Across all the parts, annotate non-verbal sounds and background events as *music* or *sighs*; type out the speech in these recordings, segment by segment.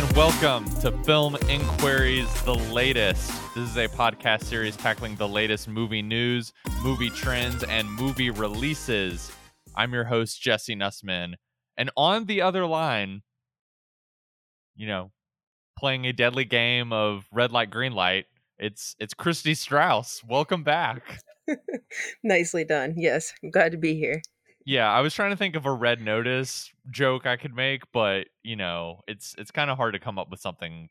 And welcome to Film Inquiries, the latest. This is a podcast series tackling the latest movie news, movie trends, and movie releases. I'm your host, Jesse Nussman. And on the other line, you know, playing a deadly game of red light, green light, it's it's Christy Strauss. Welcome back. *laughs* Nicely done. Yes, I'm glad to be here. Yeah, I was trying to think of a red notice joke I could make, but you know, it's it's kind of hard to come up with something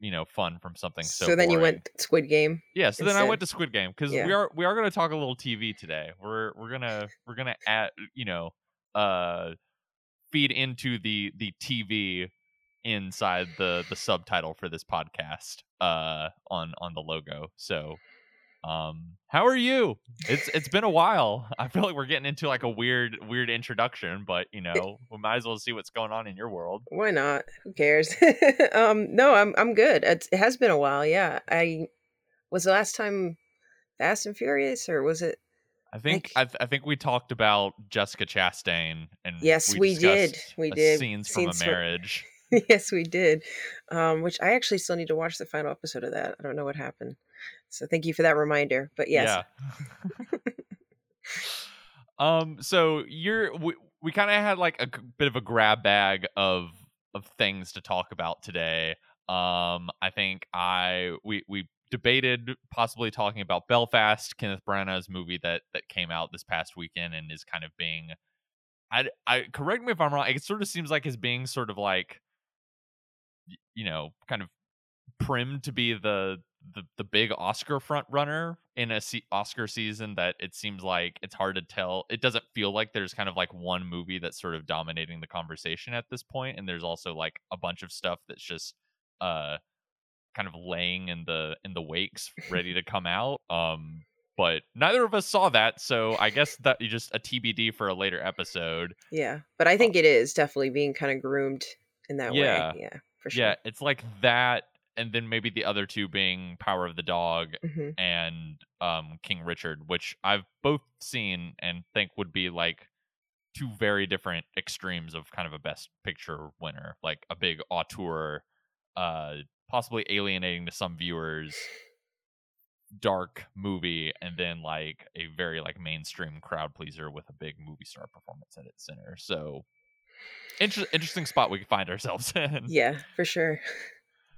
you know fun from something so. So then you went Squid Game. Yeah, so then I went to Squid Game because Yeah. we are we are going to talk a little TV today. We're we're gonna we're gonna add you know uh feed into the the TV inside the the subtitle for this podcast uh on on the logo. So um how are you? It's it's been a while. I feel like we're getting into like a weird weird introduction, but you *laughs* know we might as well see what's going on in your world. Why not? Who cares? *laughs* um, no, I'm I'm good. It's, it has been a while. Yeah, I was the last time Fast and Furious, or was it? I think Like- I, th- I think we talked about Jessica Chastain and Yes, we did. We did. scenes from Scenes a from- marriage. *laughs* yes, we did. Um, which I actually still need to watch the final episode of that. I don't know what happened. So thank you for that reminder. But yes, Yeah. *laughs* um. So you're we, we kind of had like a g- bit of a grab bag of of things to talk about today. Um. I think I we we debated possibly talking about Belfast, Kenneth Branagh's movie that that came out this past weekend and is kind of being. I, I correct me if I'm wrong. It sort of seems like is being sort of like, you know, kind of primed to be the the the big Oscar front runner in a se- Oscar season that it seems like it's hard to tell. It doesn't feel like there's kind of like one movie that's sort of dominating the conversation at this point, and there's also like a bunch of stuff that's just uh kind of laying in the in the wakes, ready to come out. Um, but neither of us saw that, so I guess that you just a TBD for a later episode. yeah. But I think it is definitely being kind of groomed in that Yeah. way. Yeah, for sure. Yeah, it's like that, and then maybe the other two being Power of the Dog hmm and um King Richard, which I've both seen and think would be like two very different extremes of kind of a best picture winner, like a big auteur, uh possibly alienating to some viewers dark movie and then like a very like mainstream crowd pleaser with a big movie star performance at its center. So inter- interesting spot we could find ourselves *laughs* in. Yeah, for sure.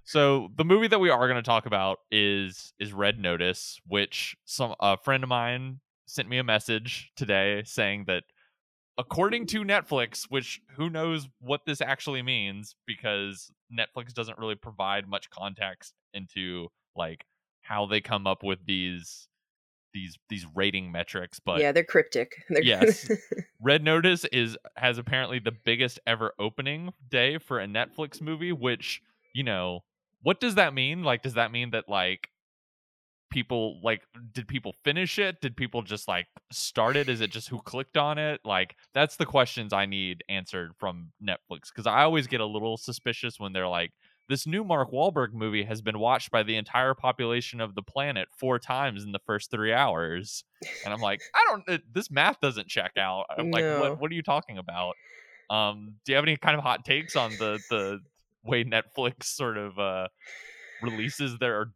So the movie that we are going to talk about is is Red Notice, which some a friend of mine sent me a message today saying that according to Netflix, which who knows what this actually means because Netflix doesn't really provide much context into like how they come up with these these these rating metrics, but yeah, they're cryptic. *laughs* They're Yes. Red Notice is has apparently the biggest ever opening day for a Netflix movie, which, you know, what does that mean? Like does that mean that like people like did people finish it? Did people just like start it? Is it just who clicked on it? Like that's the questions I need answered from Netflix cuz I always get a little suspicious when they're like this new Mark Wahlberg movie has been watched by the entire population of the planet four times in the first 3 hours and I'm like, I don't. It, this math doesn't check out. I'm like, what? What are you talking about? Um, do you have any kind of hot takes on the the way Netflix sort of uh releases their,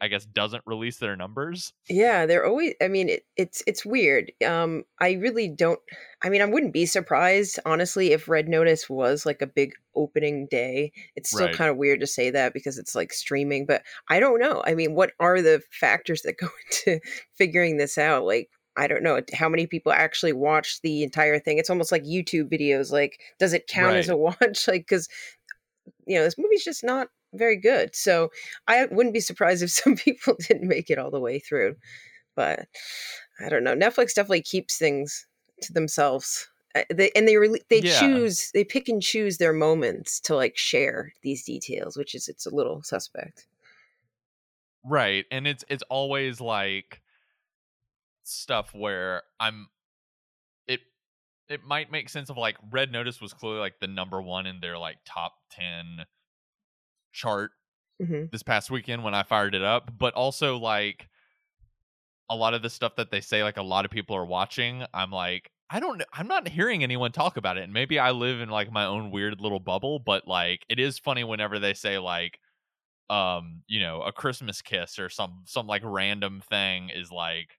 I guess, doesn't release their numbers? Yeah, they're always I mean it, it's it's weird. Um I really don't I mean I wouldn't be surprised honestly if Red Notice was like a big opening day. It's still Right. kind of weird to say that because it's like streaming, but I don't know. I mean, what are the factors that go *laughs* into figuring this out? Like I don't know how many people actually watch the entire thing. It's almost like YouTube videos. Like, does it count as a *laughs* watch? Like, because you know this movie's just not very good. So I wouldn't be surprised if *laughs* some people didn't make it all the way through. But I don't know. Netflix definitely keeps things to themselves. Uh, They, and they rele they Yeah. choose they pick and choose their moments to like share these details, which is it's a little suspect. Right, and it's it's always like stuff where I'm. It might make sense of like Red Notice was clearly like the number one in their like top ten chart hmm this past weekend when I fired it up, but also like a lot of the stuff that they say like a lot of people are watching, I'm like I don't. I'm not hearing anyone talk about it. And maybe I live in like my own weird little bubble, but like it is funny whenever they say like um, you know, a Christmas kiss or some some like random thing is like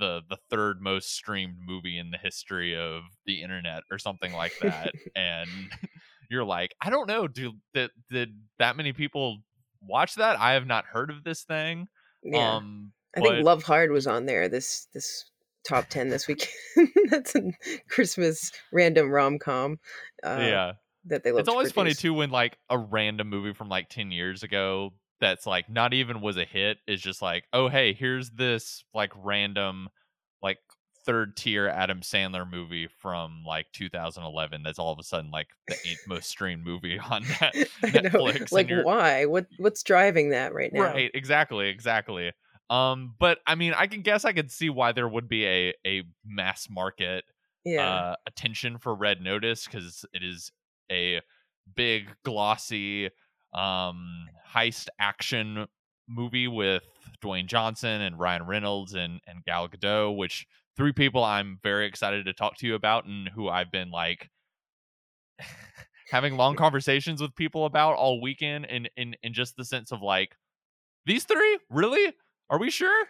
the the third most streamed movie in the history of the internet or something like that. *laughs* and *laughs* you're like, I don't know, do did, did that many people watch that? I have not heard of this thing. Yeah. Um I but- think Love Hard was on there this this top 10 this week. *laughs* That's a Christmas random rom-com uh, yeah. that they it's always funny too when like a random movie from like 10 years ago that's like not even was a hit is just like oh hey here's this like random like third tier adam sandler movie from like 2011 that's all of a sudden like the eighth most streamed movie *laughs* on *laughs* know. netflix Like why? What what's driving that right now? right exactly exactly um but i mean i can guess i could see why there would be a a mass market Yeah. uh, attention for Red Notice because it is a big, glossy um, heist action movie with Dwayne Johnson and Ryan Reynolds and and Gal Gadot, which three people I'm very excited to talk to you about and who I've been like *laughs* having long *laughs* conversations with people about all weekend in in in just the sense of like these three? Really? Are we sure?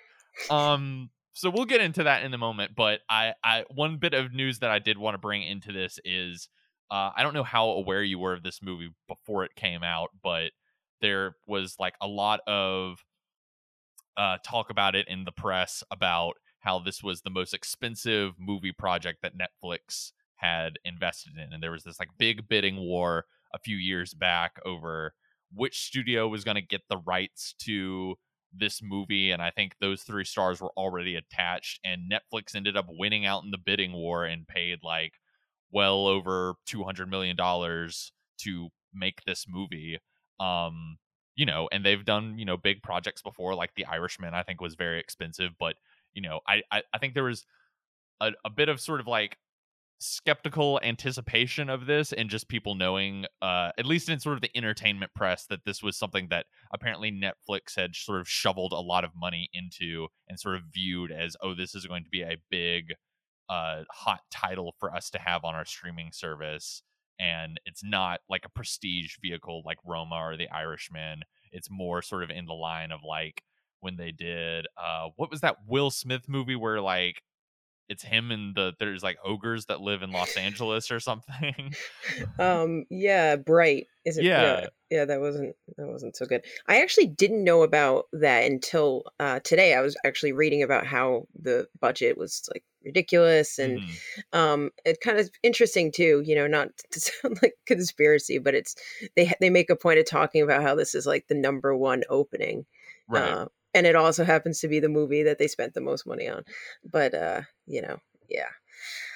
Um so we'll get into that in a moment but i i one bit of news that i did want to bring into this is uh i don't know how aware you were of this movie before it came out but there was like a lot of uh talk about it in the press about how this was the most expensive movie project that netflix had invested in and there was this like big bidding war a few years back over which studio was going to get the rights to this movie and i think those three stars were already attached and netflix ended up winning out in the bidding war and paid like well over 200 million dollars to make this movie um you know and they've done you know big projects before like the irishman i think was very expensive but you know i i, I think there was a, a bit of sort of like skeptical anticipation of this and just people knowing uh at least in sort of the entertainment press that this was something that apparently Netflix had sort of shoveled a lot of money into and sort of viewed as oh this is going to be a big uh hot title for us to have on our streaming service and it's not like a prestige vehicle like Roma or The Irishman it's more sort of in the line of like when they did uh what was that Will Smith movie where like it's him and the there's like ogres that live in Los Angeles or something. *laughs* um yeah bright is it Yeah. yeah that wasn't that wasn't so good i actually didn't know about that until uh today i was actually reading about how the budget was like ridiculous and Mhm. um it kind of interesting too you know not *laughs* to sound like conspiracy but it's they they make a point of talking about how this is like the number one opening right. uh, and it also happens to be the movie that they spent the most money on but uh you know yeah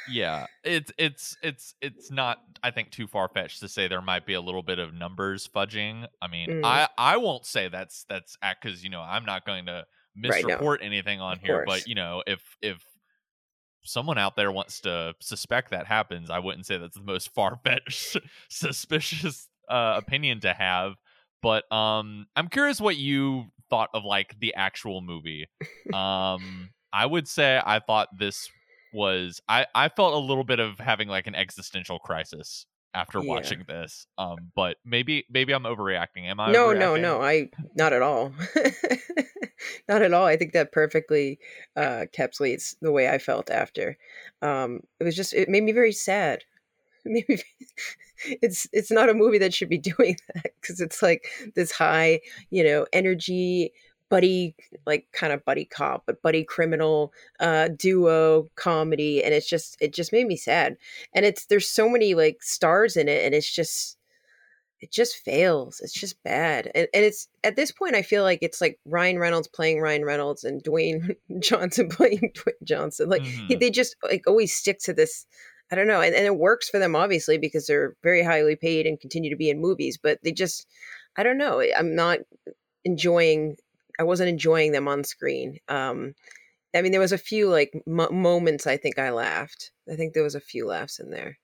yeah. It's it's it's it's not I think too far fetched to say there might be a little bit of numbers fudging. I mean, Mm. I I won't say that's that's cuz you know, I'm not going to Right, no. misreport anything on Of here, course. but you know, if if someone out there wants to suspect that happens, I wouldn't say that's the most *laughs* far fetched *laughs* suspicious uh, opinion to have. But um, I'm curious what you thought of like the actual movie. Um, I would say I thought this was I I felt a little bit of having like an existential crisis after Yeah. watching this. Um, but maybe maybe I'm overreacting. Am I? no no no i not at all *laughs* not at all i think that perfectly uh encapsulates the way i felt after um it was just it made me very sad *laughs* It made me *laughs* it's it's not a movie that should be doing that because it's like this high you know energy buddy like kind of buddy cop but buddy criminal uh duo comedy and it's just it just made me sad and it's there's so many like stars in it and it's just it just fails. It's just bad. And, and it's at this point, I feel like it's like Ryan Reynolds playing Ryan Reynolds and Dwayne *laughs* Johnson *laughs* playing Dwayne Johnson. Like he, Mhm. they just like always stick to this. I don't know. And, and it works for them, obviously, because they're very highly paid and continue to be in movies. But they just, I don't know. I'm not enjoying, I wasn't enjoying them on screen. Um, I mean, there was a few like mo moments I think I laughed. I think there was a few laughs in there.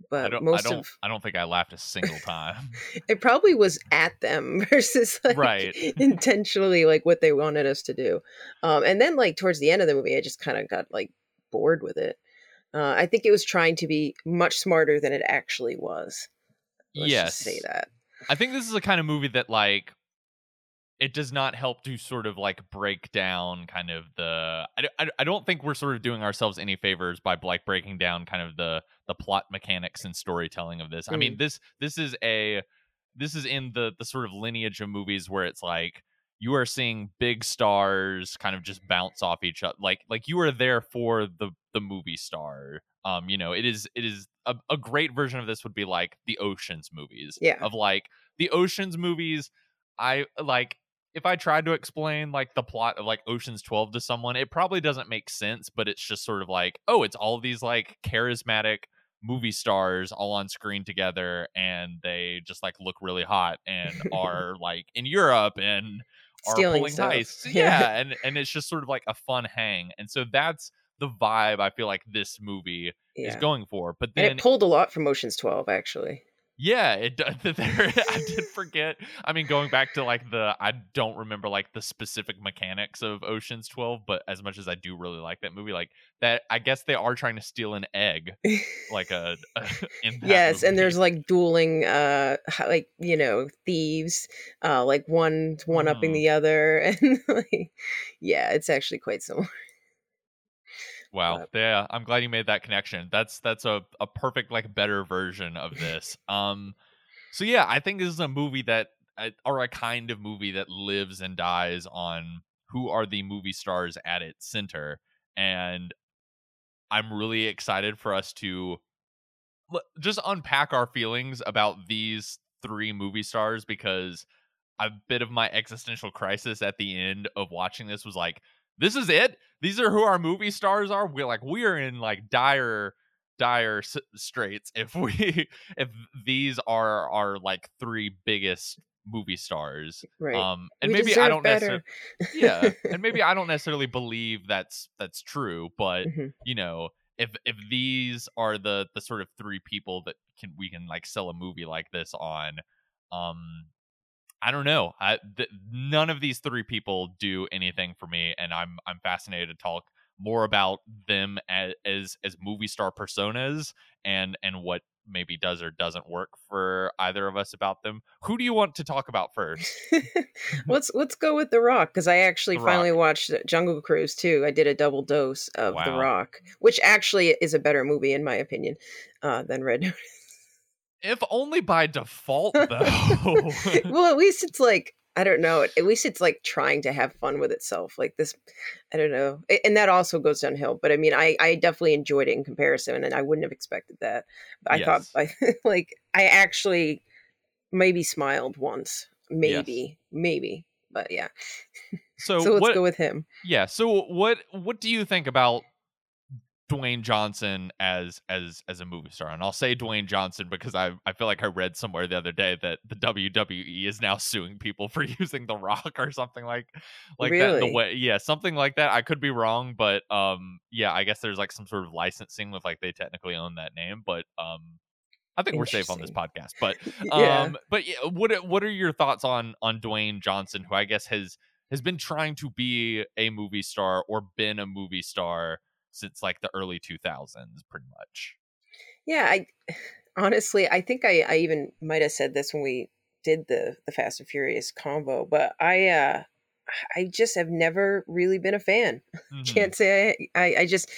I But don't. most I don't. of I don't think I laughed a single time. *laughs* it probably was at them *laughs* versus like Right. intentionally like what they wanted us to do um and then like towards the end of the movie i just kind of got like bored with it Uh, I think it was trying to be much smarter than it actually was. Let's yes. say that. I think this is a kind of movie that like it does not help to sort of like break down kind of the I, I, I don't think we're sort of doing ourselves any favors by like breaking down kind of the the plot mechanics and storytelling of this. I mean Mm. this this is a this is in the the sort of lineage of movies where it's like you are seeing big stars kind of just bounce off each other like like you are there for the the movie star um you know it is it is a, a great version of this would be like the oceans movies Yeah. of like the oceans movies i like if i tried to explain like the plot of like oceans 12 to someone it probably doesn't make sense but it's just sort of like oh it's all these like charismatic movie stars all on screen together and they just like look really hot and *laughs* are like in europe and are Stealing pulling stuff. Yeah, and and it's just sort of like a fun hang. And so that's the vibe I feel like this movie is going for. But And then it pulled a lot from Ocean's 12, actually. Yeah, it. *laughs* There, *laughs* I did *laughs* forget. I mean, going back to like the, I don't remember like the specific mechanics of Ocean's Twelve, but as much as I do really like that movie, like that, I guess they are trying to steal an egg, like a, in that yes, and there's like dueling, uh, like you know, thieves, uh, like one one upping Mhm. the other, and like, yeah, it's actually quite similar. Wow. But- Yeah, I'm glad you made that connection. That's that's a, a perfect like better version of *laughs* this. um so yeah, I think this is a movie that uh, or a kind of movie that lives and dies on who are the movie stars at its center and I'm really excited for us to l- just unpack our feelings about these three movie stars because a bit of my existential crisis at the end of watching this was like this is it these are who our movie stars are we're like we are in like dire dire s- straits *laughs* if we if these are our like three biggest movie stars Right. um and We maybe i don't necessarily yeah and *laughs* maybe i don't necessarily believe that's that's true but Mhm. you know if if these are the the sort of three people that can we can like sell a movie like this on um i don't know I, th- none of these three people do anything for me and i'm i'm fascinated to talk more about them as as, as movie star personas and and what maybe does or doesn't work for either of us about them who do you want to talk about *laughs* first let's let's go with The Rock because I actually The finally Rock. watched Jungle Cruise too. I did a double dose of The Rock, which actually is a better movie in my opinion uh, than Red *laughs* Notice. If only by default *laughs* though well, at least it's like I don't know. At least it's like trying to have fun with itself. Like this, I don't know. And that also goes downhill. But I mean, I I definitely enjoyed it in comparison, and I wouldn't have expected that. I thought I *laughs* like I actually maybe smiled once, maybe, maybe. But yeah. so, So let's what go with him. Yeah. So what what do you think about Dwayne Johnson as as as a movie star? And I'll say Dwayne Johnson because I I feel like I read somewhere the other day that the WWE is now suing people *laughs* for using The Rock or something like like that. The way, yeah, something like that. I could be wrong, but um, yeah, I guess there's like some sort of licensing with like they technically own that name, but um. I think we're safe on this podcast, but *laughs* yeah. um, but yeah, what are- what are your thoughts on on Dwayne Johnson, who I guess has has been trying to be a movie star or been a movie star since like the early 2000s, pretty much. Yeah, I *sighs* honestly, I think I, I even might have said this when we did the the Fast and Furious combo, but I uh *sighs* I just have never really been a fan. *laughs* Mhm. Can't say I, I I just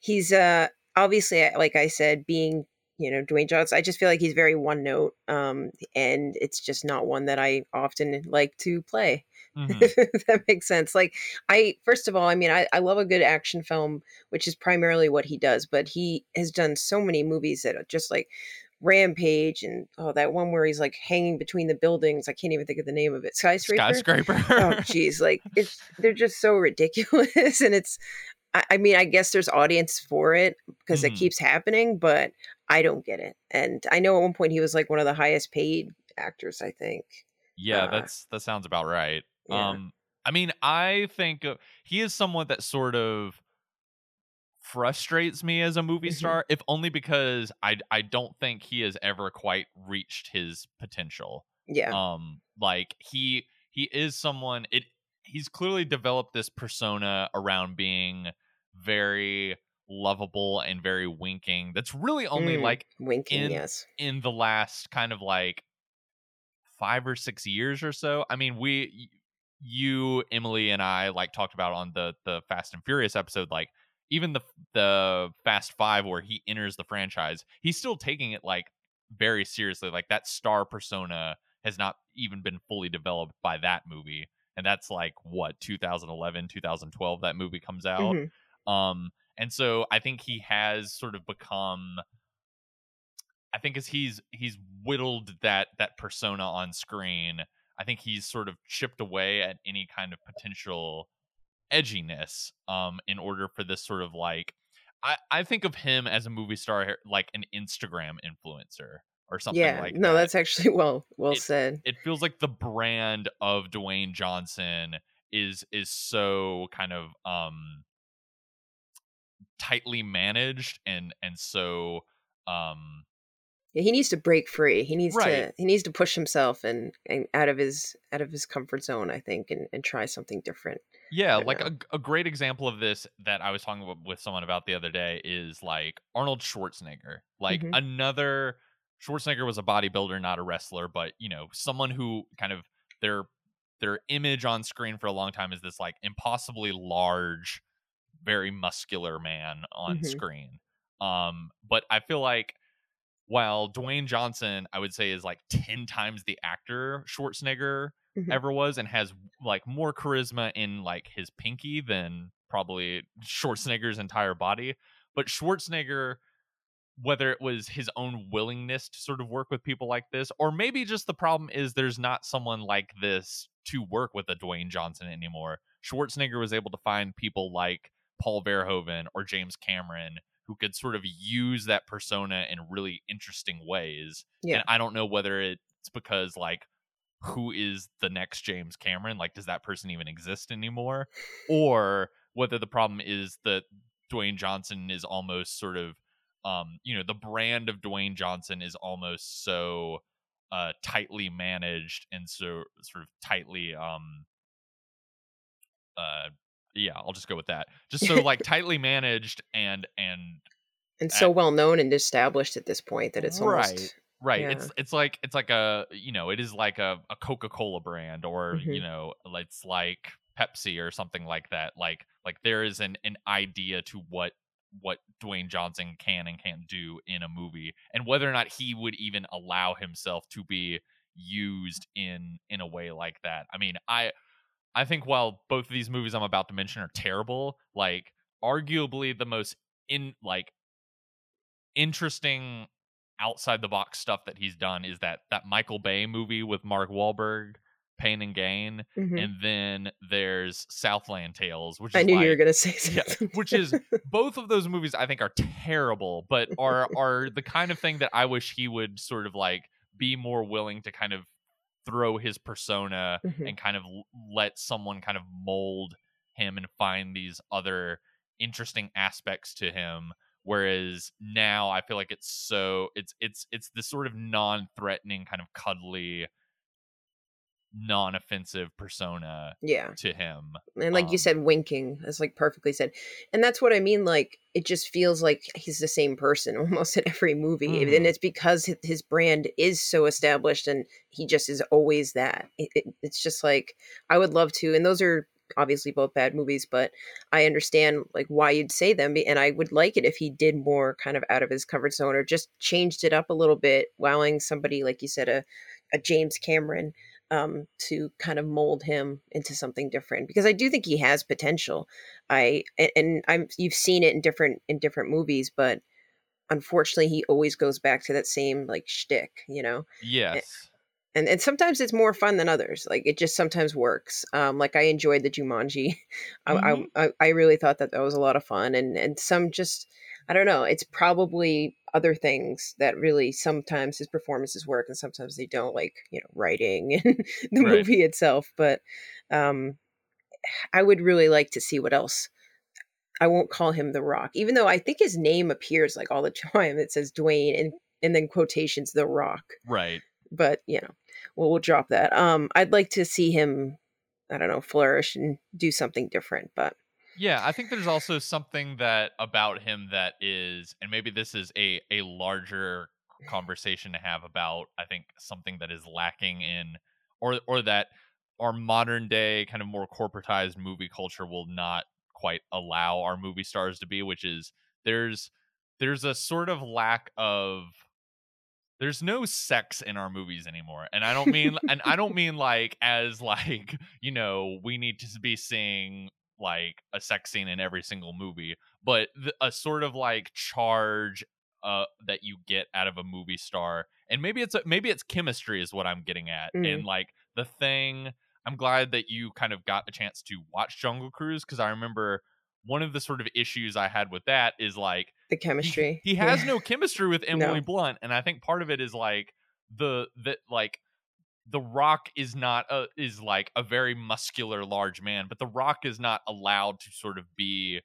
he's uh obviously like I said being you know Dwayne Johnson, I just feel like he's very one note um and it's just not one that I often like to play. Mhm. if *laughs* that makes sense. Like I first of all, I mean I, I love a good action film, which is primarily what he does, but he has done so many movies that are just like Rampage and oh that one where he's like hanging between the buildings. I can't even think of the name of it. Skyscraper. Skyscraper. oh *laughs* jeez, like it's they're just so ridiculous *laughs* and it's I, mean, I guess there's audience for it because it Mhm. keeps happening, but I don't get it. And I know at one point he was like one of the highest paid actors, I think. yeah, uh, that's that sounds about right. Yeah. Um, I mean, I think he is someone that sort of frustrates me as a movie Mhm. star, if only because I I don't think he has ever quite reached his potential. yeah. um like he he is someone it he's clearly developed this persona around being very lovable and very winking. That's really only Mm, like winking, in- yes. in the last kind of like five or six years or so. I mean, we, you, Emily, and I like talked about on the the Fast and Furious episode, like even the the Fast Five where he enters the franchise, he's still taking it like very seriously. Like that star persona has not even been fully developed by that movie, and that's like what 2011, 2012 that movie comes out. Mhm. Um, and so I think he has sort of become. I think as he's he's whittled that that persona on screen, I think he's sort of chipped away at any kind of potential edginess. Um, in order for this sort of like, I I think of him as a movie star like an Instagram influencer or something yeah, like no, that that's actually *laughs* well well It- said. it feels like the brand of Dwayne Johnson is is so kind of um tightly managed and and so um Yeah, he needs to break free. He needs Right. to he needs to push himself and, and out of his out of his comfort zone, I think, and, and try something different. yeah like know. a, a great example of this that i was talking with someone about the other day is like arnold schwarzenegger like Mhm. another schwarzenegger was a bodybuilder not a wrestler but you know someone who kind of their their image on screen for a long time is this like impossibly large very muscular man on Mhm. screen um but i feel like while dwayne johnson i would say is like 10 times the actor schwarzenegger Mhm. ever was and has like more charisma in like his pinky than probably Schwarzenegger's entire body. But Schwarzenegger, whether it was his own willingness to sort of work with people like this, or maybe just the problem is there's not someone like this to work with a Dwayne Johnson anymore. Schwarzenegger was able to find people like Paul Verhoeven or James Cameron who could sort of use that persona in really interesting ways. Yeah. And I don't know whether it's because like who is the next James Cameron? Like, does that person even exist anymore? Or whether the problem is that Dwayne Johnson is almost sort of, um, you know, the brand of Dwayne Johnson is almost so uh, tightly managed and so sort of tightly, um, uh, yeah, I'll just go with that. Just so like *laughs* tightly managed and and and so well known and established at this point that it's Right. almost Right. Yeah. It's it's like it's like a you know, it is like a, a Coca Cola brand or you Mhm. know, it's like Pepsi or something like that. Like like there is an, an idea to what what Dwayne Johnson can and can't do in a movie and whether or not he would even allow himself to be used in in a way like that. I mean, I I think while both of these movies I'm about to mention are terrible, like arguably the most in like interesting outside the box stuff that he's done is that that Michael Bay movie with Mark Wahlberg, Pain and Gain, Mhm. and then there's Southland Tales, which is I knew like, you were gonna say yeah, which is both of those movies I think are terrible, but are *laughs* are the kind of thing that I wish he would sort of like be more willing to kind of throw his persona Mhm. and kind of let someone kind of mold him and find these other interesting aspects to him whereas now i feel like it's so it's it's it's this sort of non-threatening kind of cuddly non-offensive persona yeah. to him And like you Um, said, winking. That's like perfectly said. And that's what I mean. Like it just feels like he's the same person *laughs* almost in every movie. Mhm. And it's because his brand is so established and he just is always that. It, it, it's just like I would love to. And those are obviously both bad movies, but I understand like why you'd say them. And I would like it if he did more kind of out of his comfort zone or just changed it up a little bit, wowing somebody, like you said, a, a James Cameron um, to kind of mold him into something different because I do think he has potential. I and, I'm you've seen it in different in different movies, but unfortunately, he always goes back to that same like shtick, you know. yes And and sometimes it's more fun than others. Like it just sometimes works. Um, like I enjoyed the Jumanji. *laughs* I, Mhm. I I I really thought that that was a lot of fun, and and some just I don't know. It's probably other things that really sometimes his performances work and sometimes they don't, like you know writing *laughs* and the Right. movie itself. But um, I would really like to see what else. I won't call him the Rock, even though I think his name appears like all the *laughs* time. It says Dwayne and and then quotations the Rock right but you know, well, we'll drop that. Um, I'd like to see him, I don't know, flourish and do something different. But Yeah, I think there's also something that about him that is, and maybe this is a a larger conversation to have about. I think something that is lacking in, or or that our modern day kind of more corporatized movie culture will not quite allow our movie stars to be, which is there's there's a sort of lack of there's no sex in our movies anymore and i don't mean and i don't *laughs* mean like as like you know we need to be seeing like a sex scene in every single movie but th- a sort of like charge uh that you get out of a movie star and maybe it's a, maybe it's chemistry is what i'm getting at Mm. and like the thing i'm glad that you kind of got a chance to watch jungle cruise because i remember one of the sort of issues i had with that is like The he, chemistry. he has Yeah. no chemistry with *laughs* Emily No. Blunt, and I think part of it is like the that like the Rock is not a is like a very muscular large man, but the Rock is not allowed to sort of be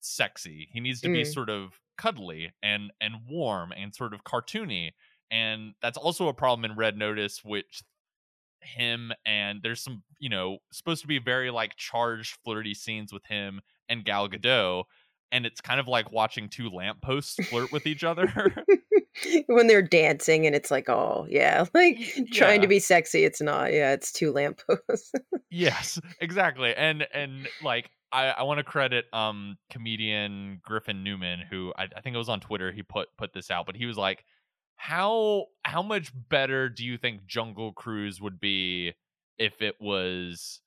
sexy. He needs to be Mm. sort of cuddly and and warm and sort of cartoony, and that's also a problem in Red Notice, which him and there's some you know supposed to be very like charged flirty scenes with him and Gal Gadot and it's kind of like watching two lampposts flirt with each other *laughs* when they're dancing and it's like, oh yeah, *laughs* like Y- trying to be sexy. It's not. Yeah, it's two lampposts. *laughs* yes exactly and and like i i want to credit um comedian griffin newman who I, I think it was on twitter he put put this out but he was like how how much better do you think jungle cruise would be if it was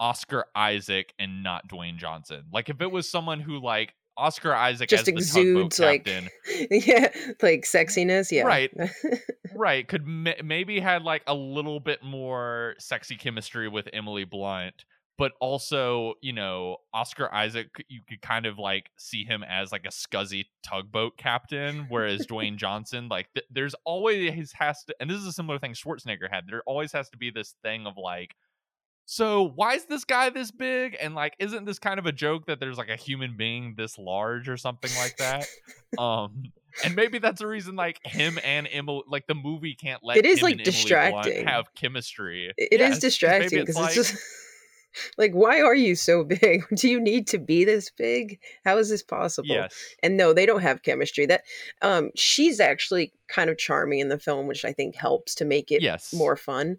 oscar isaac and not dwayne johnson like if it was someone who like oscar isaac Just as the exudes like, captain *laughs* yeah, like sexiness. Yeah, Right. *laughs* right could ma- maybe had like a little bit more sexy chemistry with emily blunt but also you know oscar isaac you could kind of like see him as like a scuzzy tugboat captain whereas dwayne *laughs* johnson like th- there's always has to and this is a similar thing schwarzenegger had there always has to be this thing of like so why is this guy this big? And like isn't this kind of a joke that there's like a human being this large or something like that? Um and maybe that's the reason like him and Emily like the movie can't let It is, like, distracting. have chemistry. It is Yes, 'cause distracting because like, it's just like, why are you so *laughs* big? Do you need to be this big? How is this possible? yes And no, they don't have chemistry. That um, she's actually kind of charming in the film, which I think helps to make it yes more fun.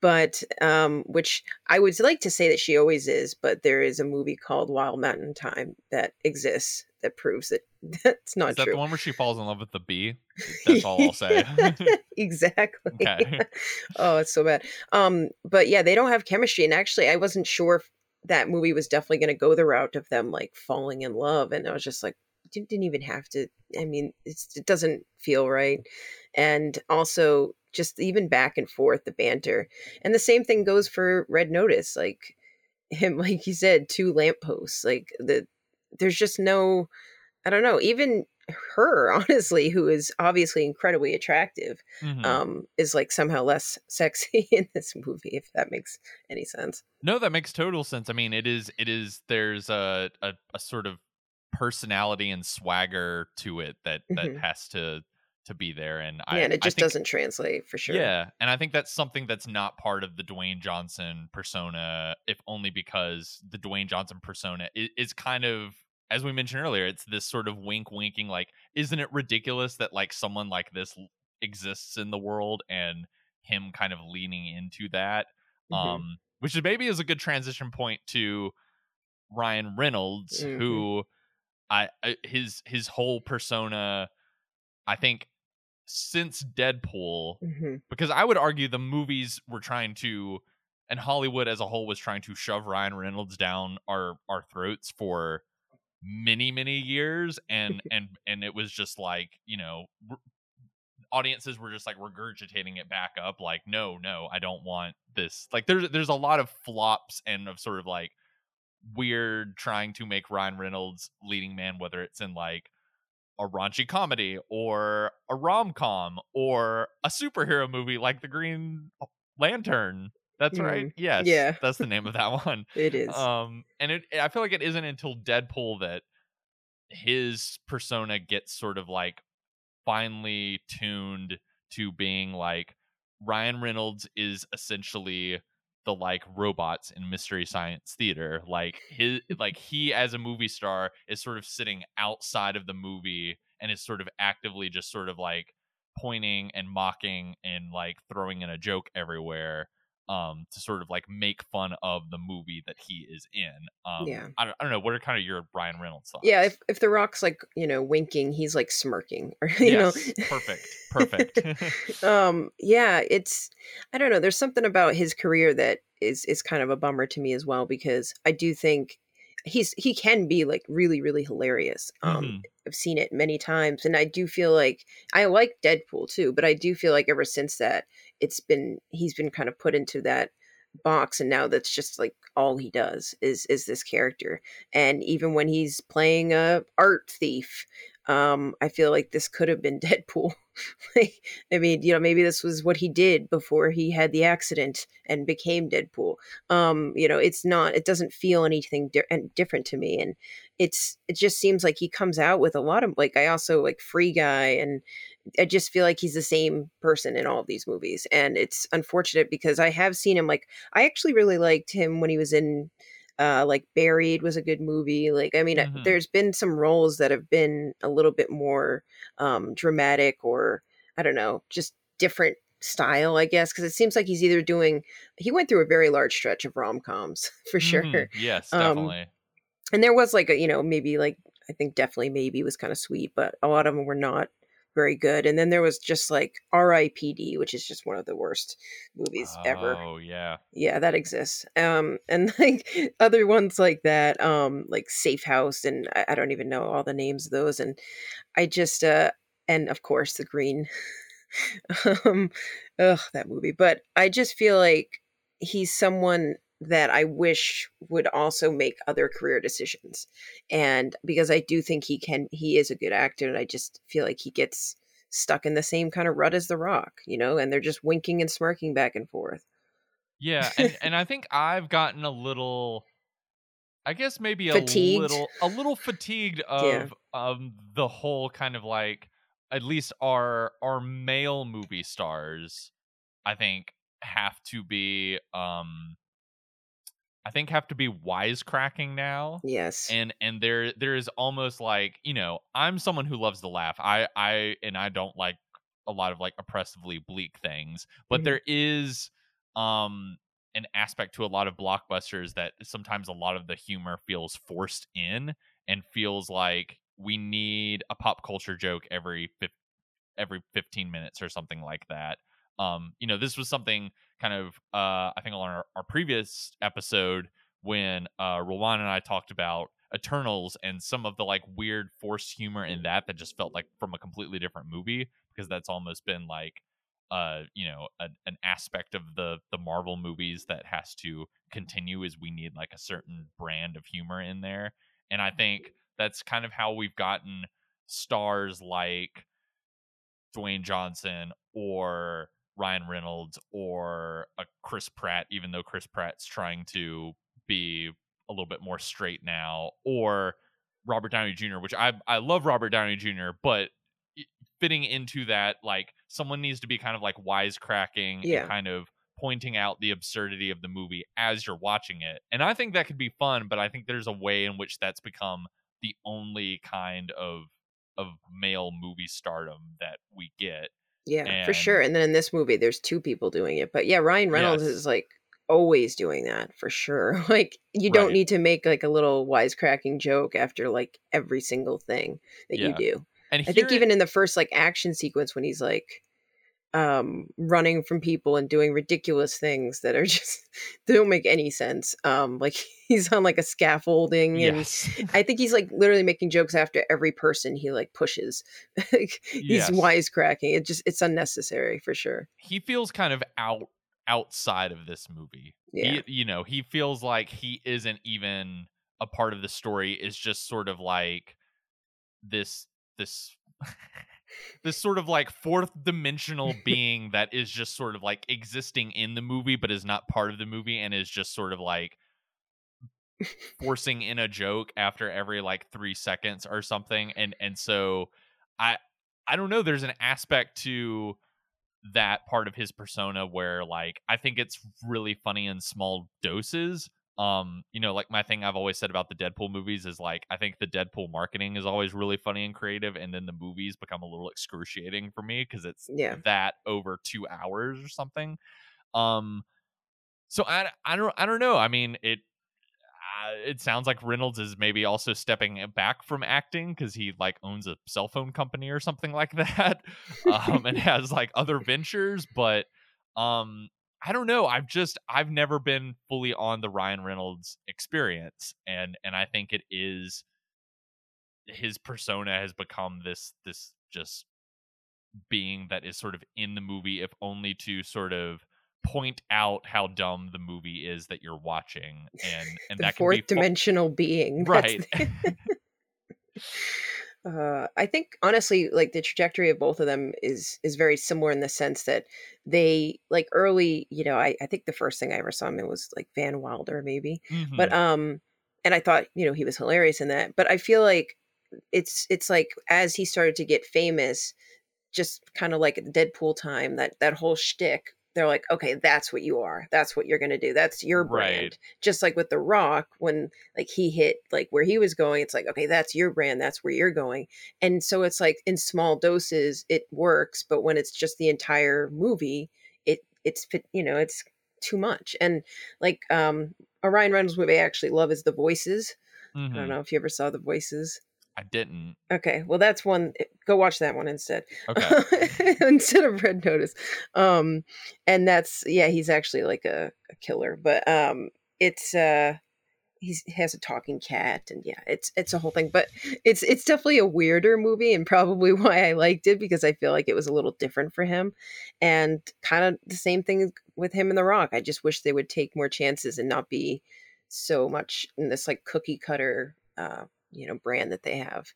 But um, which I would like to say that she always is, but there is a movie called Wild Mountain Thyme that exists that proves it. *laughs* that's not is that true. the one where she falls in love with the bee that's all i'll say *laughs* *laughs* exactly. okay oh, it's so bad. Um, but yeah, they don't have chemistry, and actually, I wasn't sure if that movie was definitely going to go the route of them like falling in love, and I was just like, you didn't even have to. I mean, it's, it doesn't feel right, and also just even back and forth the banter, and the same thing goes for Red Notice, like him, like you said, two lampposts, like the there's just no, I don't know, even her *laughs* honestly who is obviously incredibly attractive Mhm. um, is like somehow less *laughs* sexy in this movie, if that makes any sense. no that makes total sense i mean it is it is there's a a, a sort of personality and swagger to it that that Mhm. has to to be there and Yeah, i and it just think- doesn't translate for sure. Yeah, and I think that's something that's not part of the Dwayne Johnson persona, if only because the Dwayne Johnson persona is, is kind of, as we mentioned earlier, it's this sort of wink winking, like, isn't it ridiculous that like someone like this exists in the world and him kind of leaning into that, Mhm. um, which is maybe is a good transition point to Ryan Reynolds, Mhm. who I, I his his whole persona, I think since Deadpool Mhm. because I would argue the movies were trying to, and Hollywood as a whole was trying to shove Ryan Reynolds down our our throats for many many years, and *laughs* and and it was just like you know. r- audiences were just like regurgitating it back up like no no i don't want this like there's there's a lot of flops and of sort of like weird trying to make ryan reynolds leading man whether it's in like a raunchy comedy or a rom-com or a superhero movie like the Green Lantern. That's right. Mhm. Yes. Yeah. That's the name of *laughs* that one. It is. Um and it I feel like it isn't until Deadpool that his persona gets sort of like finally tuned to being like Ryan Reynolds is essentially the like robots in mystery science theater like his like he as a movie star is sort of sitting outside of the movie and is sort of actively just sort of like pointing and mocking and like throwing in a joke everywhere um to sort of like make fun of the movie that he is in um Yeah. i don't, I don't know what are kind of your Ryan Reynolds thoughts Yeah, if if the rock's like, you know, winking, he's like smirking or *laughs* you know. yes perfect perfect *laughs* *laughs* um yeah, it's I don't know, there's something about his career that is is kind of a bummer to me as well because I do think he's he can be like really really hilarious. Um Mhm. I've seen it many times and I do feel like I like Deadpool too, but I do feel like ever since that it's been he's been kind of put into that box and now that's just like all he does is is this character. And even when he's playing a art thief um i feel like this could have been *laughs* deadpool. Like i mean you know maybe this was what he did before he had the accident and became deadpool. Um you know it's not it doesn't feel anything di- different to me and it's it just seems like he comes out with a lot of like i also like free guy and I just feel like he's the same person in all of these movies. And it's unfortunate because I have seen him like I actually really liked him when he was in uh like Buried was a good movie. Like I mean Mhm. there's been some roles that have been a little bit more um dramatic or I don't know, just different style, I guess, because it seems like he's either doing he went through a very large stretch of rom-coms *laughs* for sure. Mhm. yes Um, definitely And there was like a, you know, maybe like I think definitely maybe was kind of sweet, but a lot of them were not very good. And then there was just like R.I.P.D., which is just one of the worst movies ever. oh yeah Yeah, that exists. Um, and *laughs* like other ones like that, um, like Safe House, and I, I don't even know all the names of those. And I just, uh, and of course the Green. *laughs* um, ugh, that movie. But I just feel like he's someone that I wish would also make other career decisions. And because I do think he can, he is a good actor, and I just feel like he gets stuck in the same kind of rut as The Rock, you know, and they're just winking and smirking back and forth. Yeah, and and I think I've gotten a little I guess maybe a Fatigued? little a little fatigued of um the whole kind of like at least our our male movie stars I think have to be um I think have to be wisecracking now Yes. and and there there is almost like you know i'm someone who loves to laugh i i and i don't like a lot of like oppressively bleak things but Mhm. there is um an aspect to a lot of blockbusters that sometimes a lot of the humor feels forced in and feels like we need a pop culture joke every fif- every 15 minutes or something like that um you know this was something kind of uh i think on our, our previous episode when uh rowan and i talked about eternals and some of the like weird forced humor in that that just felt like from a completely different movie because that's almost been like uh you know a, an aspect of the the marvel movies that has to continue is we need like a certain brand of humor in there. And i think that's kind of how we've gotten stars like Dwayne Johnson or Ryan Reynolds or a Chris Pratt, even though Chris Pratt's trying to be a little bit more straight now, or Robert Downey Jr., which I I love Robert Downey Jr., but fitting into that, like someone needs to be kind of like wisecracking Yeah. and kind of pointing out the absurdity of the movie as you're watching it. And I think that could be fun, but I think there's a way in which that's become the only kind of of male movie stardom that we get. Yeah, for sure. And then in this movie, there's two people doing it. But yeah, Ryan Reynolds Yes. is like always doing that for sure. *laughs* Like you don't Right. need to make like a little wisecracking joke after like every single thing that you do. And I think here- even in the first like action sequence when he's like um running from people and doing ridiculous things that are *laughs* just they don't make any sense. Um like *laughs* he's on like a scaffolding and yes, *laughs* I think he's like literally making jokes after every person he like pushes. Like, Yes. He's wisecracking. It just it's unnecessary for sure. he feels kind of out outside of this movie. Yeah. He, you know, he feels like he isn't even a part of the story. Is just sort of like this this this sort of like fourth dimensional being that is just sort of like existing in the movie but is not part of the movie and is just sort of like forcing in a joke after every like 3 seconds or something and and so I I don't know there's an aspect to that part of his persona where like I think it's really funny in small doses. Um, you know, like my thing I've always said about the Deadpool movies is like I think the Deadpool marketing is always really funny and creative, and then the movies become a little excruciating for me because it's Yeah. that over two hours or something. Um, so I I don't I don't know. I mean it. Uh, it sounds like Reynolds is maybe also stepping back from acting because he like owns a cell phone company or something like *laughs* that, um, and *laughs* has like other ventures. But um, I don't know. I've just I've never been fully on the Ryan Reynolds experience, and and I think it is his persona has become this this just being that is sort of in the movie, if only to sort of point out how dumb the movie is that you're watching, and and that fourth can be dimensional being. Right. *laughs* *laughs* *laughs* uh, I think honestly, like the trajectory of both of them is is very similar in the sense that they like early. You know, I, I think the first thing I ever saw him in was like Van Wilder, maybe. Mhm. But um, and I thought you know he was hilarious in that. But I feel like it's it's like as he started to get famous, just kind of like at the Deadpool time, that that whole shtick. They're like, okay, that's what you are. That's what you're gonna do. That's your brand. Right. Just like with The Rock, when like he hit like where he was going, it's like, okay, that's your brand. That's where you're going. And so it's like in small doses, it works. But when it's just the entire movie, it it's you know it's too much. And like um, a Ryan Reynolds movie I actually love is The Voices. I Mhm. don't know if you ever saw The Voices. I didn't. Okay, well that's one. eh, Go watch that one instead. Okay. *laughs* instead of Red Notice. Um, and that's yeah, he's actually like a, a killer. But um, it's uh, he's, he has a talking cat, and yeah, it's it's a whole thing. But it's it's definitely a weirder movie, and probably *laughs* why I liked it because I feel like it was a little different for him, and kind of the same thing with him and The Rock. I just wish they would take more chances and not be so much in this like cookie cutter uh you know brand that they have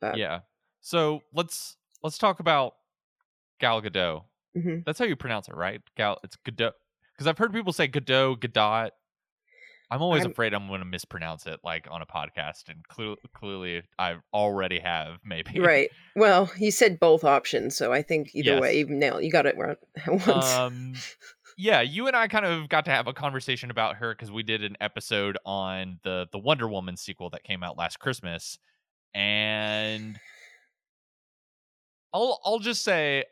but yeah. So let's let's talk about Gal Gadot. mhm. That's how you pronounce it, right? Gal. It's Gadot. Because I've heard people say Gadot, Gadot. I'm always I'm- afraid I'm going to mispronounce it, like on a podcast, and cle- clearly I already have. Maybe right well you said both options so i think either way Yes. you nailed you got it right *laughs* once um yeah you and i kind of got to have a conversation about her because we did an episode on the the wonder woman sequel that came out last christmas and i'll i'll just say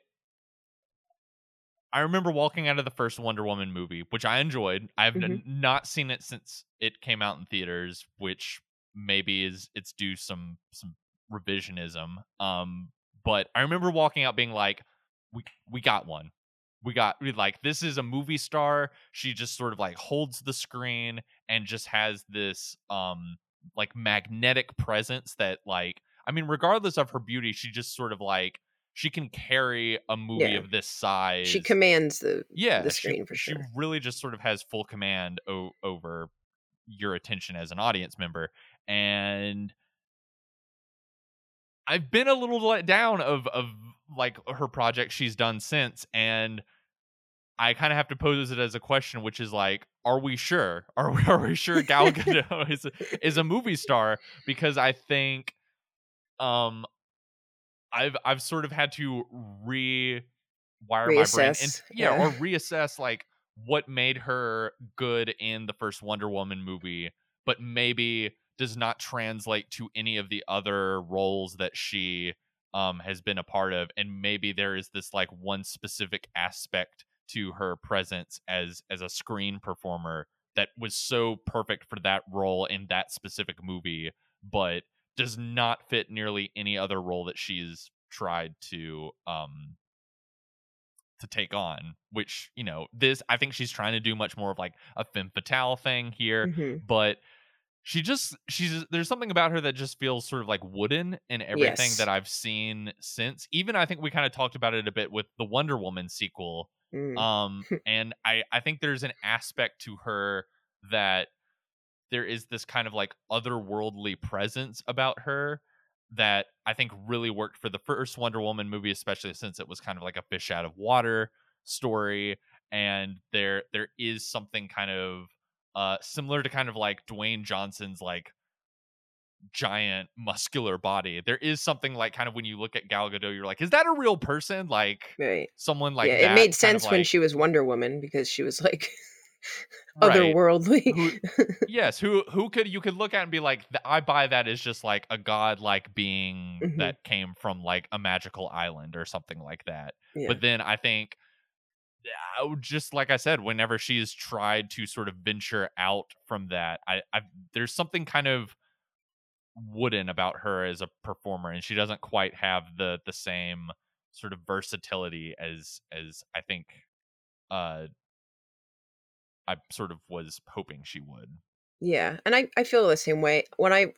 i remember walking out of the first wonder woman movie which i enjoyed i've n- not seen it since it came out in theaters which maybe is it's due some some revisionism um but i remember walking out being like we we got one we got we like this is a movie star she just sort of like holds the screen and just has this um like magnetic presence that like i mean regardless of her beauty she just sort of like she can carry a movie Yeah. of this size she commands the yeah the she- screen for sure. she really just sort of has full command o- over your attention as an audience member and i've been a little let down of of like her project she's done since and i kind of have to pose it as a question which is like are we sure are we, *laughs* are we sure gal *laughs* gadot is a, is a movie star because i think um i've i've sort of had to re wire my brain and yeah, yeah. or reassess like what made her good in the first Wonder Woman movie, but maybe does not translate to any of the other roles that she um has been a part of and maybe there is this like one specific aspect to her presence as as a screen performer that was so perfect for that role in that specific movie but does not fit nearly any other role that she's tried to um to take on which you know this i think she's trying to do much more of like a femme fatale thing here Mhm. but she just she's there's something about her that just feels sort of like wooden in everything Yes. that I've seen since. Even I think we kind of talked about it a bit with the Wonder Woman sequel. Mm. Um *laughs* and I I think there's an aspect to her that there is this kind of like otherworldly presence about her that I think really worked for the first Wonder Woman movie especially since it was kind of like a fish out of water story and there there is something kind of uh similar to kind of like Dwayne Johnson's like giant muscular body. There is something like kind of when you look at Gal Gadot, you're like, is that a real person? Like right. someone like yeah, that it made sense when she was Wonder Woman because she was like *laughs* Right. otherworldly. Who- *laughs* yes who who could you could look at and be like i buy that as just like a god-like being Mhm. that came from like a magical island or something like that yeah. but then i think just like i said whenever she's tried to sort of venture out from that i i there's something kind of wooden about her as a performer and she doesn't quite have the the same sort of versatility as as i think uh i sort of was hoping she would Yeah, and I I feel the same way. When I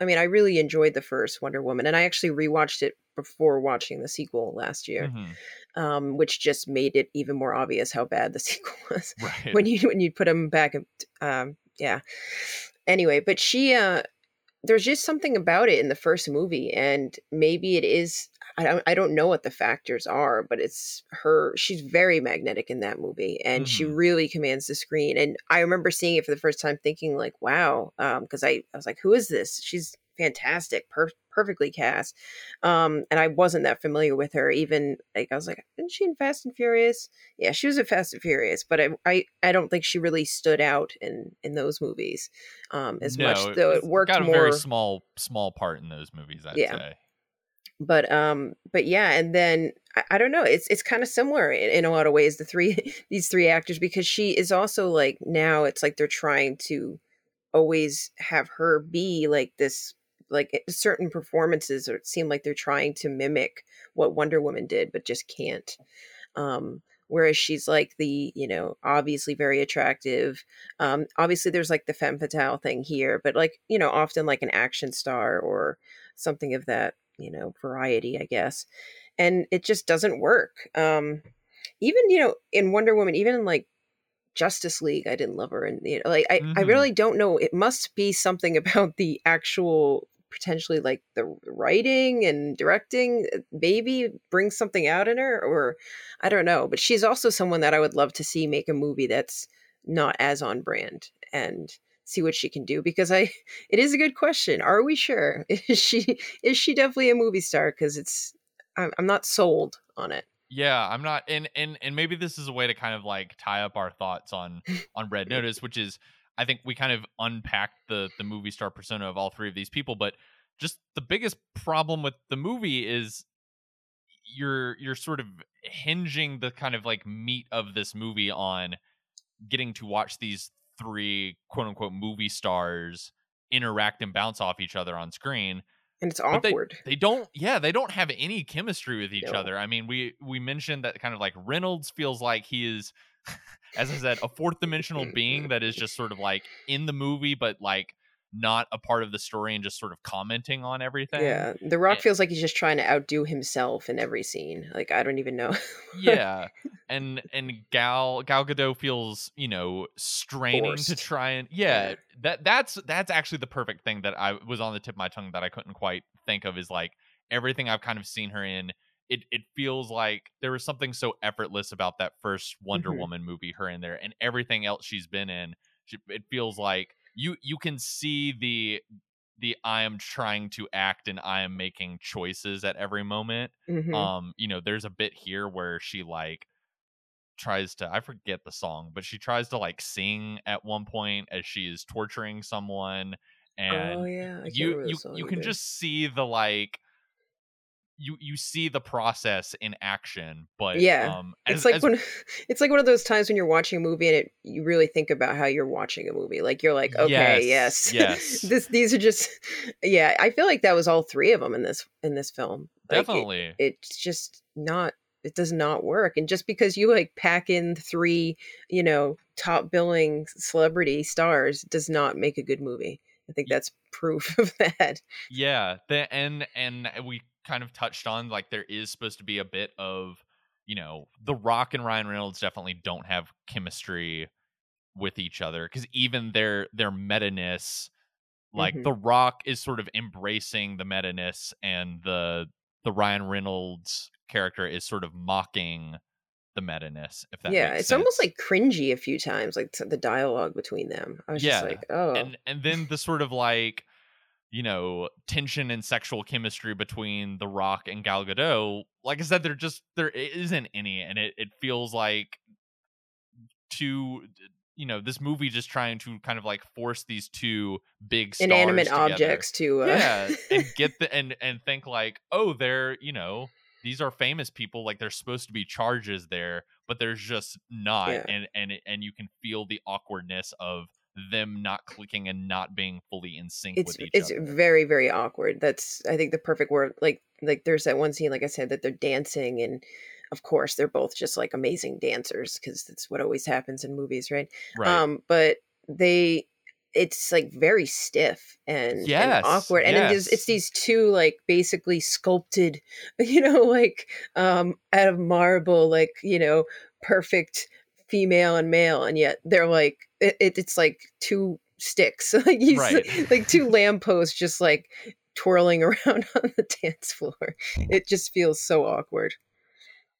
I mean, I really enjoyed the first Wonder Woman and I actually rewatched it before watching the sequel last year. Mhm. Um which just made it even more obvious how bad the *laughs* sequel was *laughs* right when you when you put them back um yeah. Anyway, but she uh there's just something about it in the first movie and maybe it is I don't, I don't know what the factors are, but it's her. She's very magnetic in that movie, and she Mhm. really commands the screen. And I remember seeing it for the first time, thinking like, "Wow," because I, I was like, "Who is this?" She's fantastic, per- perfectly cast. Um, and I wasn't that familiar with her. Even like I was like, "Isn't she in Fast and Furious?" Yeah, she was in Fast and Furious, but I, I, I don't think she really stood out in in those movies um, as much. Though it it's worked got a more very small small part in those movies i'd Yeah. say but um but yeah and then i, I don't know it's it's kind of similar in, in a lot of ways the three *laughs* these three actors because she is also like now it's like they're trying to always have her be like this like certain performances or it seem like they're trying to mimic what wonder woman did but just can't um whereas she's like the you know obviously very attractive um obviously there's like the femme fatale thing here but like you know often like an action star or something of that you know variety i guess and it just doesn't work um even you know in wonder woman even in like justice league i didn't love her and you know like i, I Mhm. really don't know it must be something about the actual potentially like the writing and directing uh, maybe brings something out in her or i don't know but she's also someone that i would love to see make a movie that's not as on brand and see what she can do because i *laughs* it is a good question are we sure? *laughs* Is she is she definitely a movie star? Because it's I'm, I'm not sold on it. Yeah i'm not and and and maybe this is a way to kind of like tie up our thoughts on on red notice which is i think we kind of unpacked the the movie star persona of all three of these people but just the biggest problem with the movie is you're you're sort of hinging the kind of like meat of this movie on getting to watch these three quote unquote movie stars interact and bounce off each other on screen and it's awkward they don't yeah they don't have any chemistry with each No. other i mean we we mentioned that kind of like reynolds feels like he is *laughs* as i said a fourth dimensional being *laughs* that is just sort of like in the movie but like not a part of the story and just sort of commenting on everything yeah the rock and- feels like he's just trying to outdo himself in every scene like i don't even know yeah *laughs* and and gal gal gadot feels you know straining to try and yeah, Yeah. that that's that's actually the perfect thing that i was on the tip of my tongue that i couldn't quite think of is like everything i've kind of seen her in it it feels like there was something so effortless about that first wonder Mhm. woman movie her in there and everything else she's been in she, it feels like you you can see the the i am trying to act and i am making choices at every moment Mhm. um you know there's a bit here where she like tries to i forget the song but she tries to like sing at one point as she is torturing someone and oh yeah you you you can either. just see the like you you see the process in action but Yeah, um as, it's like as- when *laughs* it's like one of those times when you're watching a movie and it you really think about how you're watching a movie like you're like okay Yes, yes *laughs* yes. this these are just *laughs* yeah i feel like that was all three of them in this in this film Like, it- definitely it's just not it does not work and just because you like pack in three you know top billing celebrity stars does not make a good movie i think that's proof of that Yeah, the and and we kind of touched on like there is supposed to be a bit of you know the Rock and Ryan Reynolds definitely don't have chemistry with each other because even their their meta ness, like Mhm. the Rock is sort of embracing the meta ness and the the Ryan Reynolds character is sort of mocking the meta ness. If that yeah it's almost like cringy a few times like the dialogue between them i was Yeah, just like oh and and then the sort of like you know tension and sexual chemistry between The Rock and Gal Gadot. Like I said, there just there isn't any, and it it feels like to you know this movie just trying to kind of like force these two big inanimate together. objects to uh, yeah and *laughs* get the and and think like oh they're you know these are famous people like there's supposed to be charges there but there's just not Yeah. and and and you can feel the awkwardness of them not clicking and not being fully in sync it's with each it's other. It's very very awkward. That's i think the perfect word like like there's that one scene like i said that they're dancing and of course they're both just like amazing dancers because that's what always happens in movies right? Right. Um but they it's like very stiff and, and awkward and it is, it's these two like basically sculpted *laughs* you know like um out of marble like you know perfect female and male and yet they're like it, it, it's like two sticks *laughs* like you Right. *laughs* like two *laughs* lampposts just like twirling around on the dance floor it just feels so awkward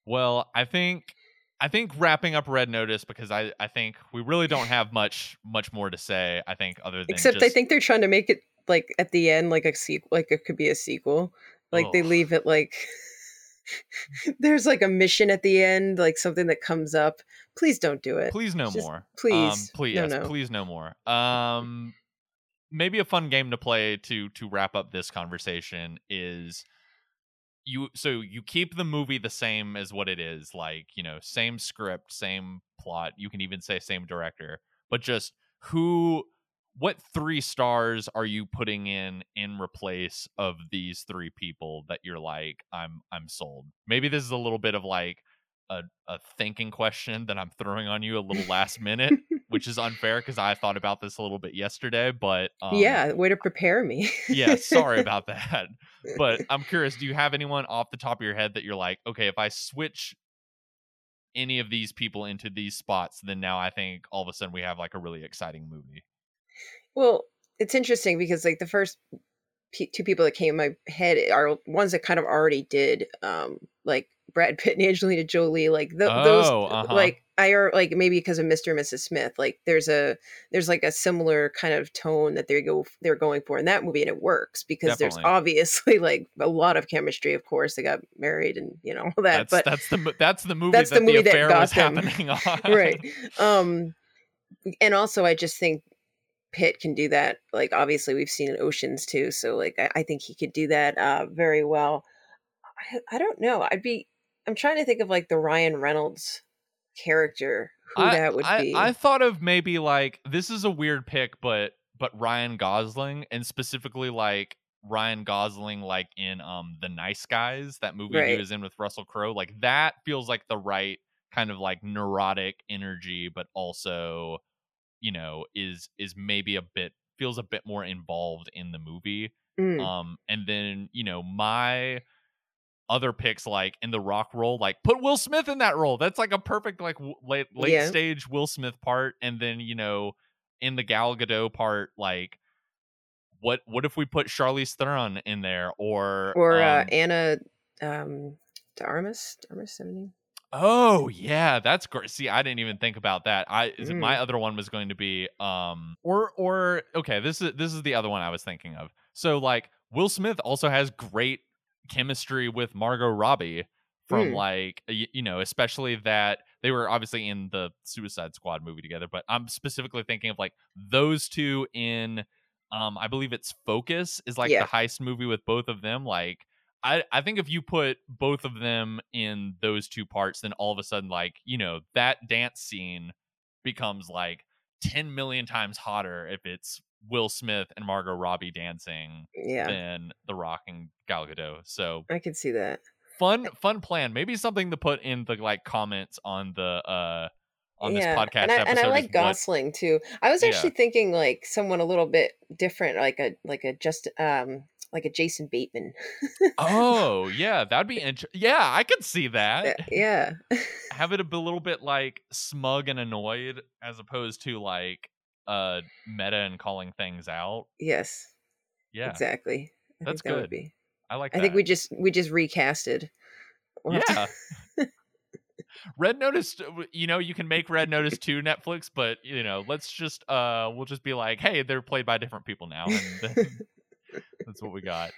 well i think i think wrapping up red notice because i i think we really don't have much much more to say i think other than Except I think they're trying to make it like at the end, like a sequel, like it could be a sequel. Like they leave it like *laughs* there's like a mission at the end, like something that comes up. Please don't do it. please no Just more um, please. please No, yes, no. please no more um maybe a fun game to play to to wrap up this conversation is you so you keep the movie the same as what it is like you know same script same plot you can even say same director but just who what three stars are you putting in in replace of these three people that you're like i'm i'm sold maybe this is a little bit of like a, a thinking question that i'm throwing on you a little last minute which is unfair because i thought about this a little bit yesterday but um, yeah, way to prepare me. yeah sorry *laughs* about that but i'm curious do you have anyone off the top of your head that you're like okay if i switch any of these people into these spots then now i think all of a sudden we have like a really exciting movie Well, it's interesting because like the first pe- two people that came in my head are ones that kind of already did, um, like Brad *laughs* Pitt and Angelina Jolie. Like th- those, Oh, uh-huh. like I are like maybe because of Mr. and Mrs. Smith. Like there's a there's like a similar kind of tone that they go they're going for in that movie, and it works because there's obviously *laughs* like a lot of chemistry. Of course, they got married and you know all that, that's but that's the that's the movie that's that the movie that got was them. happening *laughs* on right um and also i just think pitt can do that like obviously we've seen in oceans too so like i, I think he could do that uh very well. I, I don't know i'd be i'm trying to think of like the ryan reynolds character who I, that would I, be. I thought of maybe like this is a weird pick, but but Ryan Gosling and specifically like Ryan Gosling like in um The Nice Guys, that movie he was in with Russell Crowe, like that feels like the right kind of like neurotic energy, but also, you know, is is maybe a bit feels a bit more involved in the movie. Mm, Um, and then you know my other picks like in the rock role, like put Will Smith in that role. That's like a perfect like w- late late Yeah. stage Will Smith part. And then you know in the Gal Gadot part, like what what if we put Charlize Theron in there or or uh um, anna um darmus darmus is that her name? Oh yeah, that's great. See, I didn't even think about that. I is Mm. my other one was going to be um or or okay, this is this is the other one I was thinking of. So like Will Smith also has great chemistry with Margot Robbie from Mm. like y- you know, especially that they were obviously in the Suicide Squad movie together, but I'm specifically thinking of like those two in um I believe it's Focus is like Yeah. the heist movie with both of them like I, I think if you put both of them in those two parts, then all of a sudden, like, you know, that dance scene becomes like 10 million times hotter if it's Will Smith and Margot Robbie dancing yeah than The Rock and Gal Gadot. So i could see that fun, fun plan. Maybe something to put in the like comments on the uh on this podcast and I, episode. and I like what- Gosling too. I was Yeah. actually thinking like someone a little bit different, like a like a just um like a Jason Bateman. oh yeah, that'd be *laughs* interesting. Yeah, I could see Uh, that. yeah, have it *laughs* a little bit like smug and annoyed as opposed to like uh meta and calling things out. yes, Yeah, exactly. I That's think that good. would be. I like. I think we just we just recasted. We'll to- Yeah. *laughs* Red Notice, you know, you can make Red Notice to Netflix, but you know, let's just uh, we'll just be like, hey, they're played by different people now, and then That's what we got.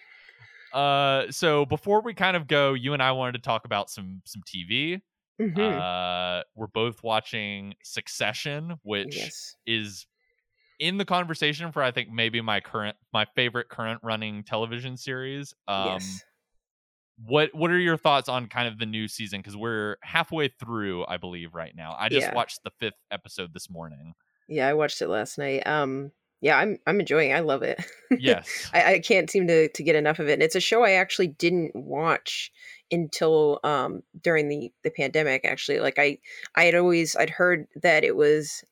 Uh, so before we kind of go, you and I wanted to talk about some some TV. Mhm. Uh, we're both watching Succession, which yes. is in the conversation for I think maybe my current my favorite current running television series. Um, yes. what what are your thoughts on kind of the new season? Because we're halfway through, I believe, right now. I just Yeah. watched the fifth episode this morning. Yeah, I watched it last night. Um, yeah, I'm I'm enjoying. It. I love it. *laughs* Yes. I, I can't seem to to get enough of it. And it's a show I actually didn't watch until um during the the pandemic. Actually, like I I had always I'd heard that it was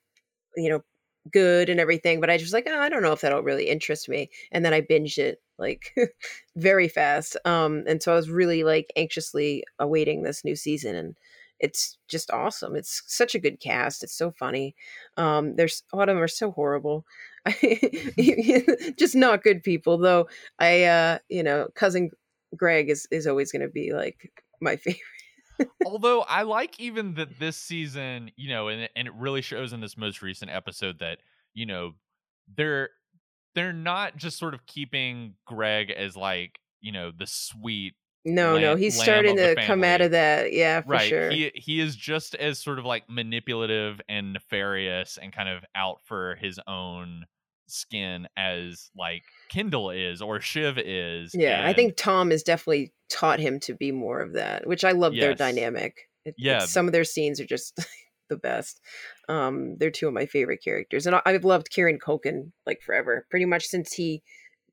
you know good and everything, but I just was like oh, I don't know if that'll really interest me. And then I binged it like *laughs* very fast. Um, and so I was really like anxiously awaiting this new season and. It's just awesome. It's such a good cast. It's so funny. Um, there's a lot of them are so horrible. *laughs* just not good people though i uh you know cousin greg is is always going to be like my *laughs* favorite Although I like even that this season, you know, and and it really shows in this most recent episode that you know they're they're not just sort of keeping Greg as like you know the sweet no no he's starting to come out of that. Yeah for right sure. he he is just as sort of like manipulative and nefarious and kind of out for his own skin as like Kendall is or Shiv is yeah i think tom has definitely taught him to be more of that which i love their dynamic. It- Yeah. some of their scenes are just *laughs* the best. Um they're two of my favorite characters and I- i've loved kieran culkin like forever pretty much since he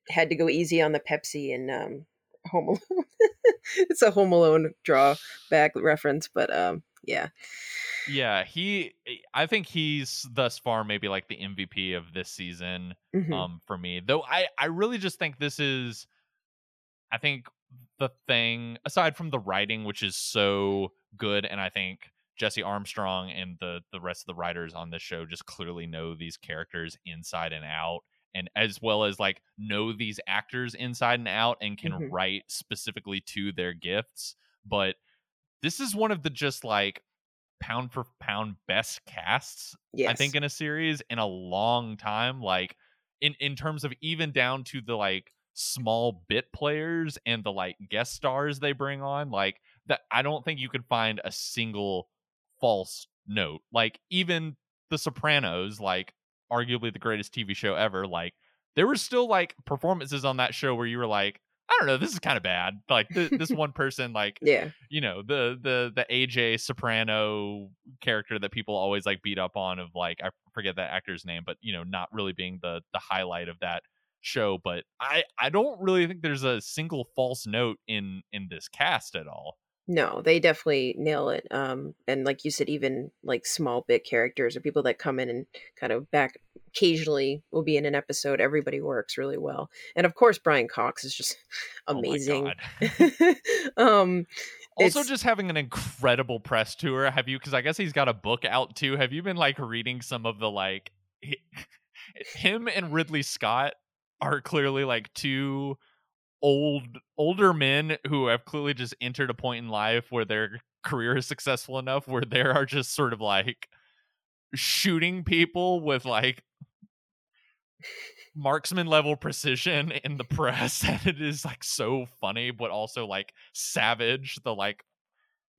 had to go easy on the pepsi and um home alone *laughs* it's a home alone drawback reference but um yeah yeah he I think he's thus far maybe like the MVP of this season Mhm. um for me though i i really just think this is i think the thing aside from the writing which is so good and i think jesse armstrong and the the rest of the writers on this show just clearly know these characters inside and out and as well as like know these actors inside and out and can Mhm. write specifically to their gifts but this is one of the just like pound for pound best casts yes I think in a series in a long time. Like in in terms of even down to the like small bit players and the like guest stars they bring on. Like that, I don't think you could find a single false note. Like even The Sopranos, like arguably the greatest TV show ever. Like there were still like performances on that show where you were like. I don't know. This is kind of bad. Like th- this *laughs* one person, like yeah you know the the the AJ Soprano character that people always like beat up on of like I forget that actor's name but you know not really being the the highlight of that show but I I don't really think there's a single false note in in this cast at all. no they definitely nail it um and like you said even like small bit characters or people that come in and kind of back occasionally will be in an episode everybody works really well and of course brian cox is just *laughs* Oh amazing God. *laughs* um Also It's- just having an incredible press tour. Have you cuz I guess he's got a book out too. Have you been like reading some of the like he, *laughs* him and Ridley Scott are clearly like two old older men who have clearly just entered a point in life where their career is successful enough where they are just sort of like shooting people with like marksman level precision in the press *laughs* and it is like so funny but also like savage the like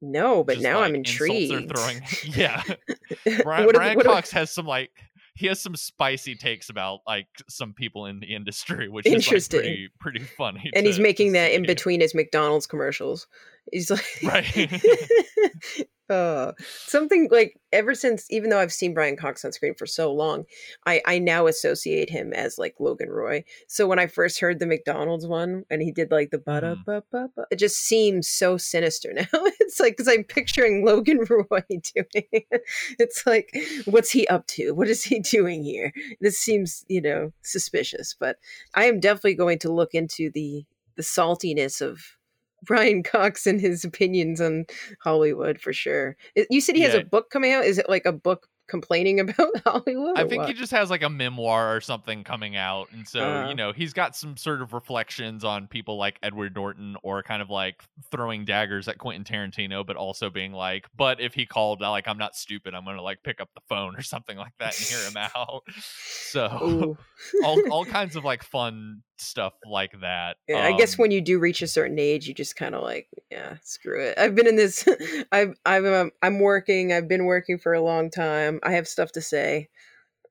no but just, now like, i'm intrigued throwing *laughs* yeah *laughs* Brian, What Brian what Cox has some like he has some spicy takes about like some people in the industry, which is like, Interesting. pretty pretty funny. and he's making that in between his mcdonald's commercials he's like *laughs* Right. uh, *laughs* something like ever since even though i've seen brian cox on screen for so long i i now associate him as like logan roy. So when i first heard the mcdonald's one and he did like the ba ba ba ba it just seems so sinister *laughs* now. It's like because i'm picturing logan roy doing it. it's like what's he up to? What is he doing here? This seems you know suspicious but i am definitely going to look into the the saltiness of Brian Cox and his opinions on Hollywood for sure. You said he has Yeah. a book coming out. Is it like a book complaining *laughs* about Hollywood? I think what? he just has like a memoir or something coming out, and so Uh. you know he's got some sort of reflections on people like Edward Norton, or kind of like throwing daggers at Quentin Tarantino, but also being like, but if he called, like I'm not stupid, I'm gonna like pick up the phone or *laughs* something like that and hear him *laughs* out. So all all kinds of like fun stuff like that. Yeah, I guess Um, when you do reach a certain age, you just kind of like, yeah, screw it. I've been in this. *laughs* I've, I've, um, I'm working. I've been working for a long time. I have stuff to say.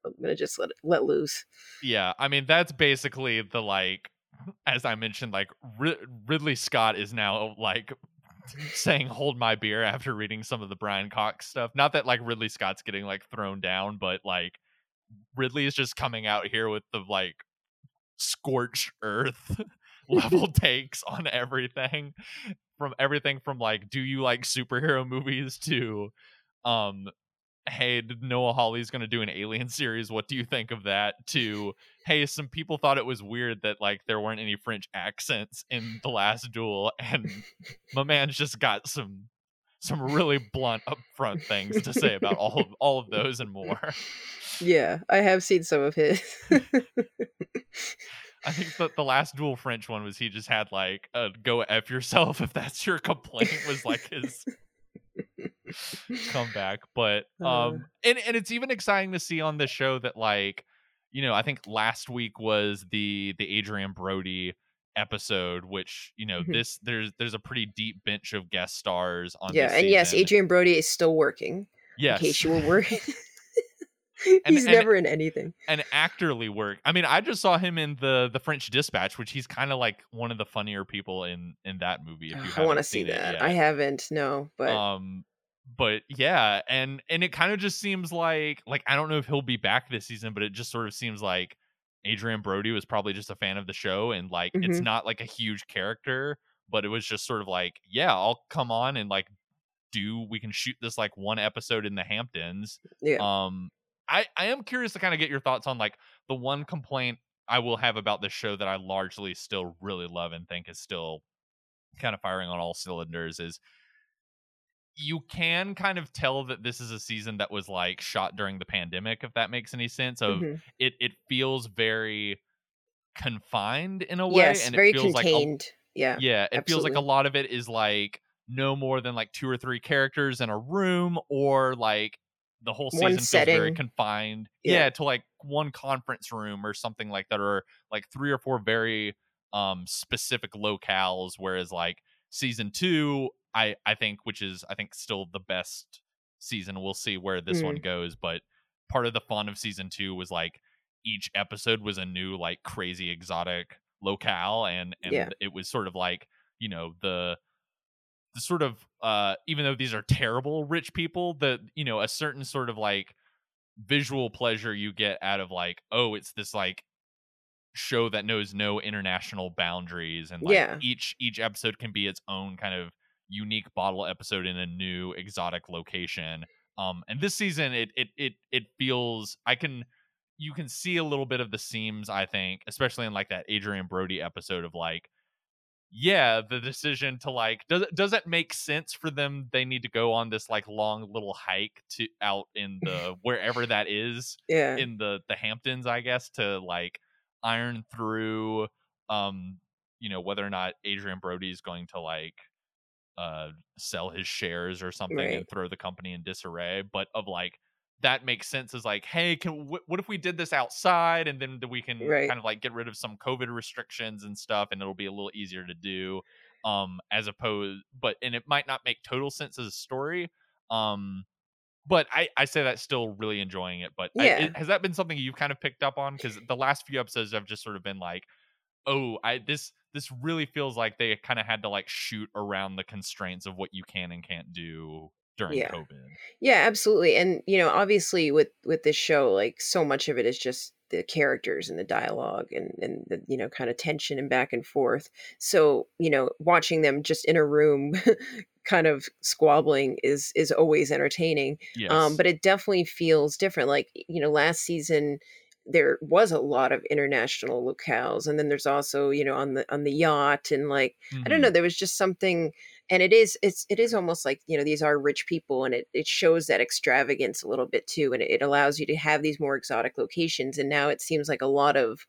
I'm gonna just let it, let loose. yeah, I mean that's basically the like, as I mentioned, like Rid- Ridley Scott is now like *laughs* saying "hold my beer" after reading some of the Brian Cox stuff. Not that like Ridley Scott's getting like thrown down, but like Ridley is just coming out here with the like scorched earth *laughs* level *laughs* takes on everything from everything from like do you like superhero movies to um hey noah hawley's going to do an alien series? What do you think of that? to hey some people thought it was weird that like there weren't any french accents in the last duel and my man's just got some some really blunt upfront things to say about all of *laughs* all of those and more Yeah, I have seen some of his. *laughs* I think that the last duel French one was he just had like a go f yourself *laughs* if that's your complaint was like his comeback. But Uh. um and and it's even exciting to see on the show that like you know, I think last week was the the Adrien Brody episode which you know Mhm. this there's there's a pretty deep bench of guest stars on yeah, and yes. Adrien Brody is still working. yes In case you were worried, *laughs* *laughs* And- he's and- never in anything. and actorly work. I mean, I just saw him in the the French Dispatch, which he's kind of like one of the funnier people in in that movie. If you I want to see that. I haven't, no, but um, but yeah, and and it kind of just seems like like I don't know if he'll be back this season, but it just sort of seems like Adrien Brody was probably just a fan of the show, and like it's Mhm. not like a huge character, but it was just sort of like, yeah, I'll come on and like do we can shoot this like one episode in the Hamptons yeah, um i i am curious to kind of get your thoughts on like the one complaint i will have about this show that i largely still really love and think is still kind of firing on all cylinders is you can kind of tell that this is a season that was like shot during the pandemic if that makes any sense of mhm. it it feels very confined in a way yes, and very it feels like a, contained. yeah, yeah, it feels like a lot of it is like no more than like two or three characters in a room, or like the whole One season feels very confined. Yeah. Yeah. to like one conference room or something like that, or like three or four very um specific locales. Whereas like season two, I I think, which is I think still the best season. We'll see where this one Mm. goes, but part of the fun of season two was like each episode was a new like crazy exotic locale and and Yeah. it was sort of like you know the the sort of uh even though these are terrible rich people the you know a certain sort of like visual pleasure you get out of like oh it's this like show that knows no international boundaries and like Yeah. each each episode can be its own kind of unique bottle episode in a new exotic location um and this season it it it it feels i can you can see a little bit of the seams i think especially in like that adrien brody episode of like yeah the decision to like does it does it make sense for them they need to go on this like long little hike to out in *laughs* the wherever that is yeah, in the the hamptons i guess to like iron through um you know whether or not adrien brody is going to like uh sell his shares or something Right. and throw the company in disarray but of like that makes sense as like hey can wh- what if we did this outside and then we can Right. kind of like get rid of some covid restrictions and stuff and it'll be a little easier to do um as opposed but and it might not make total sense as a story um but I, I say that still really enjoying it. But I- it- has that been something you've kind of picked up on? Because the last few episodes have just sort of been like, oh, I this this really feels like they kind of had to like shoot around the constraints of what you can and can't do during Yeah. COVID. yeah, absolutely. And you know, obviously, with with this show, like so much of it is just the characters and the dialogue and and the you know kind of tension and back and forth. So you know, watching them just in a room. *laughs* kind of squabbling is is always entertaining Yes. um but it definitely feels different like you know last season there was a lot of international locales and then there's also you know on the on the yacht and like i don't know there was just something and it is it's it is almost like you know these are rich people and it, it shows that extravagance a little bit too and it, it allows you to have these more exotic locations and now it seems like a lot of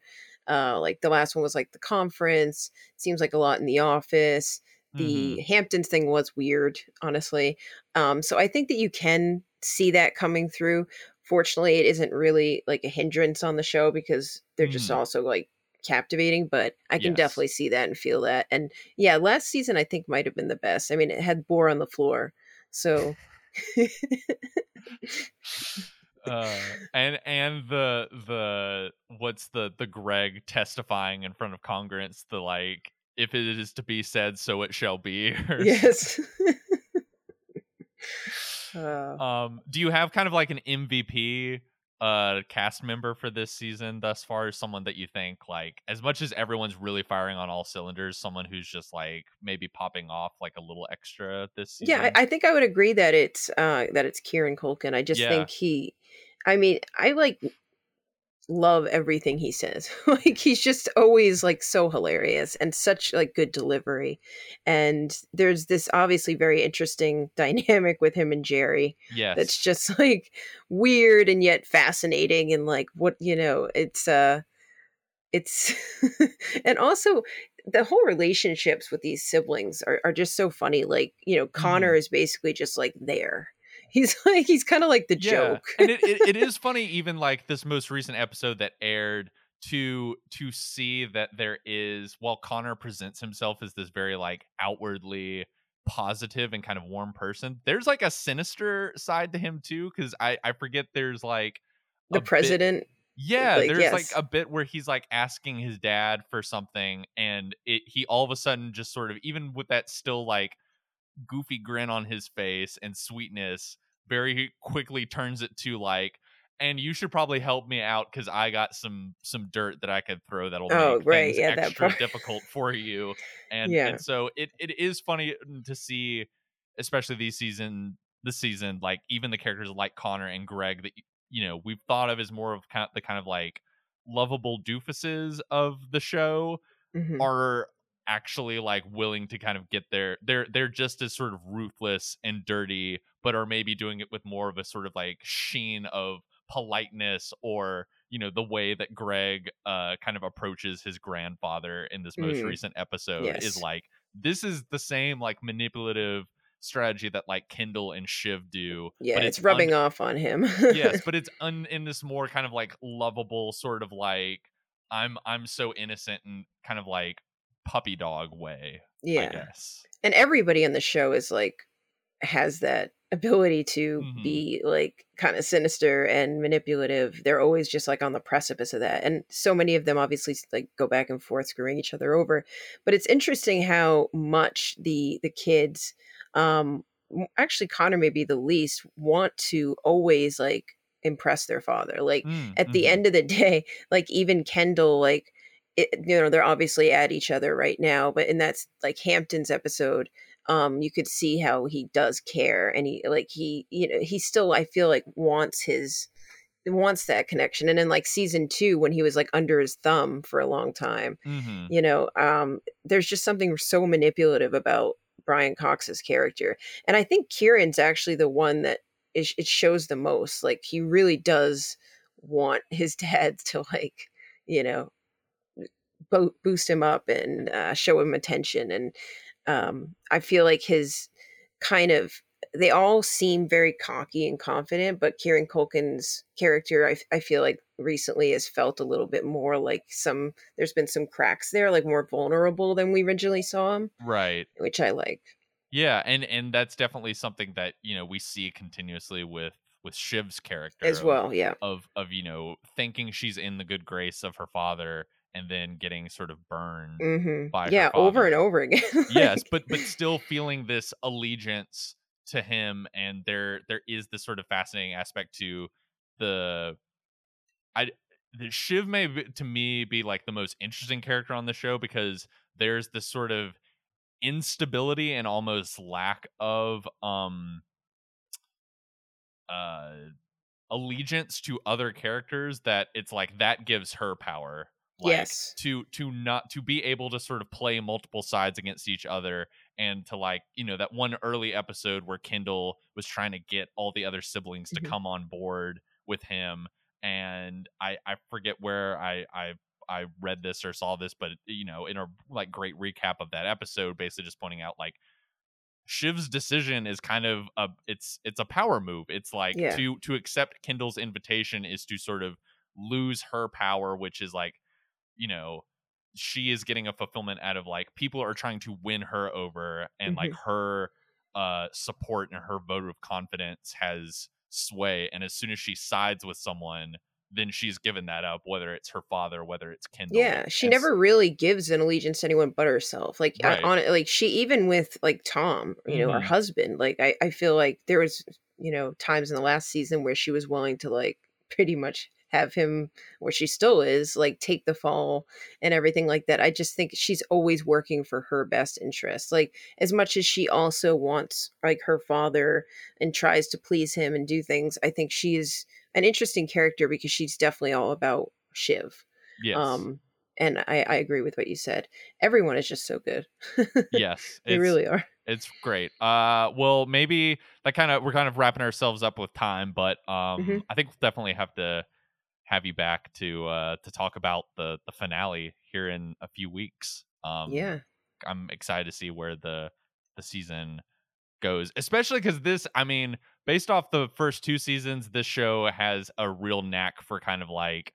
uh like the last one was like the conference seems like a lot in the office the Mhm. hamptons thing was weird honestly um so i think that you can see that coming through fortunately it isn't really like a hindrance on the show because they're just Mhm. also like captivating, but I can Yes. definitely see that and feel that. And yeah, last season I think might have been the best. I mean, it had Boar on the floor, so uh, and and the the what's the the Greg testifying in front of Congress the like if it is to be said so it shall be *laughs* yes. *laughs* Uh, um do you have kind of like an mvp uh cast member for this season thus far is someone that you think like as much as everyone's really firing on all cylinders someone who's just like maybe popping off like a little extra this season yeah, I, I think I would agree that it's uh, that it's Kieran Culkin. I just Yeah. think he, I mean, I like love everything he says. *laughs* like he's just always like so hilarious and such like good delivery. And there's this obviously very interesting *laughs* dynamic with him and Jerry yes that's just *laughs* like weird and yet fascinating and like what you know it's uh it's and also the whole relationships with these siblings are, are just so funny like you know connor is basically just like there he's *laughs* like he's kind of like the joke and it, it, it is *laughs* funny even like this most recent episode that aired to to see that there is while connor presents himself as this very like outwardly positive and kind of warm person there's like a sinister side to him too because i i forget there's like the bit- president eh, yeah, Like, there's yes. like a bit where he's like asking his dad for something, and it he all of a sudden just sort of even with that still like goofy grin on his face and sweetness, very quickly turns it to like, and you should probably help me out because I got some some dirt that I could throw that'll Oh, make right, things yeah, that extra part. difficult for you. *laughs* And Yeah. and so it it is funny to see, especially these season this season, like even the characters like Connor and Greg that you know we've thought of as more of kind the kind of like lovable doofuses of the show Mhm. are actually like willing to kind of get there they're they're just as sort of ruthless and dirty but are maybe doing it with more of a sort of like sheen of politeness or you know the way that greg uh kind of approaches his grandfather in this most Mm. recent episode Yes. is like this is the same like manipulative strategy that like kendall and shiv do yeah but it's, un- rubbing off on him yes, but it's *laughs* un, in this more kind of like lovable sort of like I'm I'm so innocent and kind of like puppy dog way, I yeah guess. and everybody on the show is like has that ability to Mhm. be like kind of sinister and manipulative they're always just like on the precipice of that and so many of them obviously like go back and forth screwing each other over but it's interesting how much the the kids um actually connor may be the least want to always like impress their father like Mm, at the mhm. end of the *laughs* day, like even Kendall, like it, you know, they're obviously at each other right now, but in that's like Hampton's episode, um, you could see how he does care, and he like he, you know, he still I feel like wants his wants that connection, and in like season two when he was like under his thumb for a long time, Mhm. you know, um, there's just something so manipulative about Brian Cox's character, and I think Kieran's actually the one that is, it shows the most. Like he really does want his *laughs* dad to like, you know, bo- boost him up and uh, show him attention, and um, I feel like his kind of they all seem very cocky and confident, but Kieran Culkin's character, I, I feel like recently has felt a little bit more like some. There's been some cracks there, like more vulnerable than we originally saw him, Right. which I like. Yeah, and and that's definitely something that, you know, we see continuously with with Shiv's character As of- well, yeah, of of you know thinking she's in the good grace of her father and then getting sort of burned hmm by her yeah, over and over again. *laughs* yes but but still feeling this allegiance to him and there there is this sort of fascinating aspect to the i the shiv may be, to me be like the most interesting character on the show because there's this sort of instability and almost lack of um uh allegiance to other characters that it's like that gives her power like Yes. to to not to be able to sort of play multiple sides against each other and to like you know that one early episode where Kendall was trying to get all the other siblings to Mhm. come on board with him and I I forget where I I I read this or saw this but you know in a like great recap of that episode basically just pointing out like Shiv's decision is kind of a it's it's a power move. It's like Yeah. to to accept Kendall's invitation is to sort of lose her power, which is like, you know, she is getting a fulfillment out of like people are trying to win her over and like Mm-hmm. her uh support and her vote of confidence has sway and as soon as she sides with someone then she's given that up whether it's her father whether it's Kendall Yeah, she And s- never really gives an allegiance to anyone but herself. Like I- Right. on like she even with like Tom, you know, her Mhm. husband. Like I, I feel like there was you know times in the last season where she was willing to like pretty much have him where she still is like take the fall and everything like that. I just think she's always working for her best interest. Like as much as she also wants like her father and tries to please him and do things, I think she is an interesting character because she's definitely all about Shiv. yes Um, and I, I agree with what you said. Everyone is just so good. *laughs* yes they really are. It's great. Uh, well, maybe that kind of we're kind of wrapping ourselves up with time, but um, Mhm. I think we'll definitely have to have you back to uh to talk about the the finale here in a few weeks. Um, yeah. I'm excited to see where the the season goes, especially because this, I mean, based off the first two seasons, this show has a real knack for kind of like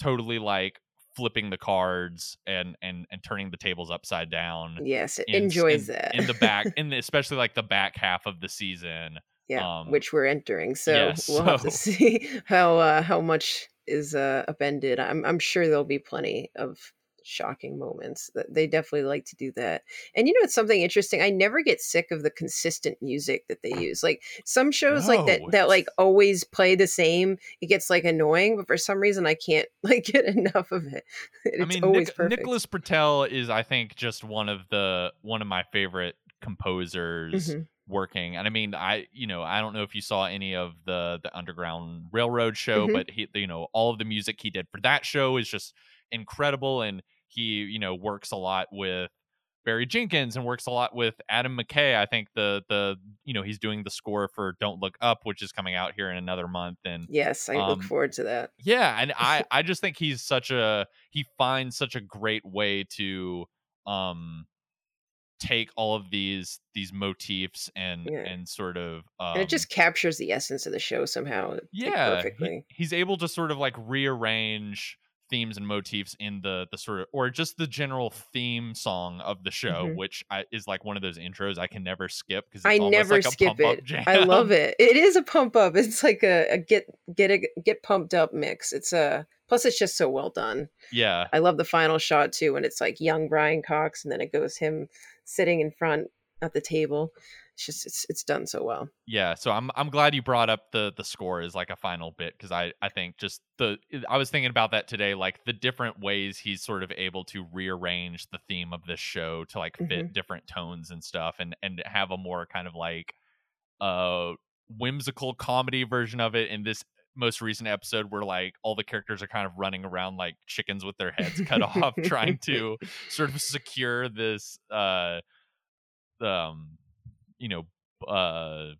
totally like flipping the cards and and and turning the tables upside down Yes, it in- enjoys in- that. in the back *laughs* in the, especially like the back half of the season yeah, um, which we're entering. So yes, *laughs* we'll have to see *laughs* how uh, how much is uh, upended. I'm I'm sure there'll be plenty of shocking moments. They definitely like to do that. And you know, it's something interesting. I never get sick of the consistent music that they use. Like some shows like that that like always play the same. It gets like annoying, but for some reason I can't *laughs* like get enough of it. It's i mean always Nic- perfect. nicholas britell is i think just one of the one of my favorite composers Mhm. Working and i mean i you know i don't know if you saw any of the the underground railroad show Mhm. but he you know all of the music he did for that show is just incredible and he you know works a lot with Barry Jenkins and works a lot with Adam McKay. I think the the you know he's doing the score for Don't Look Up, which is coming out here in another month, and Yes, I Um, look forward to that. yeah, and I *laughs* I just think he's such a he finds such a great way to um take all of these these motifs and Yeah. and sort of um, and it just captures the essence of the show somehow like, yeah he- perfectly. he's able to sort of like rearrange themes and motifs in the the sort of or just the general theme song of the show Mhm. which I, is like one of those intros i can never skip because I never like a skip it. jam. *laughs* I love it. It is a pump up. It's like a, a get get a get pumped up mix. It's a plus it's just so well done. yeah I love the final shot too when it's like young Brian Cox and then it goes him sitting in front at the table. It's just it's it's done so well. yeah so i'm i'm glad you brought up the the score as like a final bit because i i think just the i was thinking about that today like the different ways he's sort of able to rearrange the theme of this show to like fit Mhm. different tones and stuff and and have a more kind of like uh whimsical comedy version of it in this most recent episode where like all the characters are kind of running around like chickens with their heads cut off *laughs* trying to *laughs* sort of secure this uh um you know uh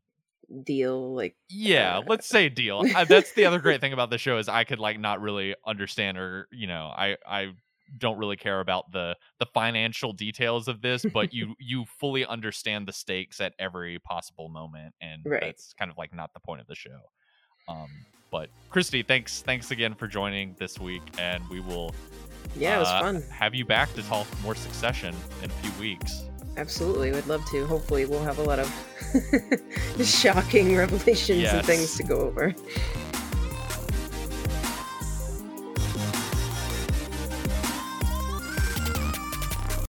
Deal like yeah Uh, let's say deal uh, that's the other great thing about the show is i could like not really understand or you know i i don't really care about the the financial details of this but *laughs* you you fully understand the stakes at every possible moment and Right. that's kind of like not the point of the show um but christy thanks thanks again for joining this week and we will yeah, it was uh, fun. have you back to talk more succession in a few weeks Absolutely, we'd love to. Hopefully, we'll have a lot of *laughs* shocking revelations and things to go over.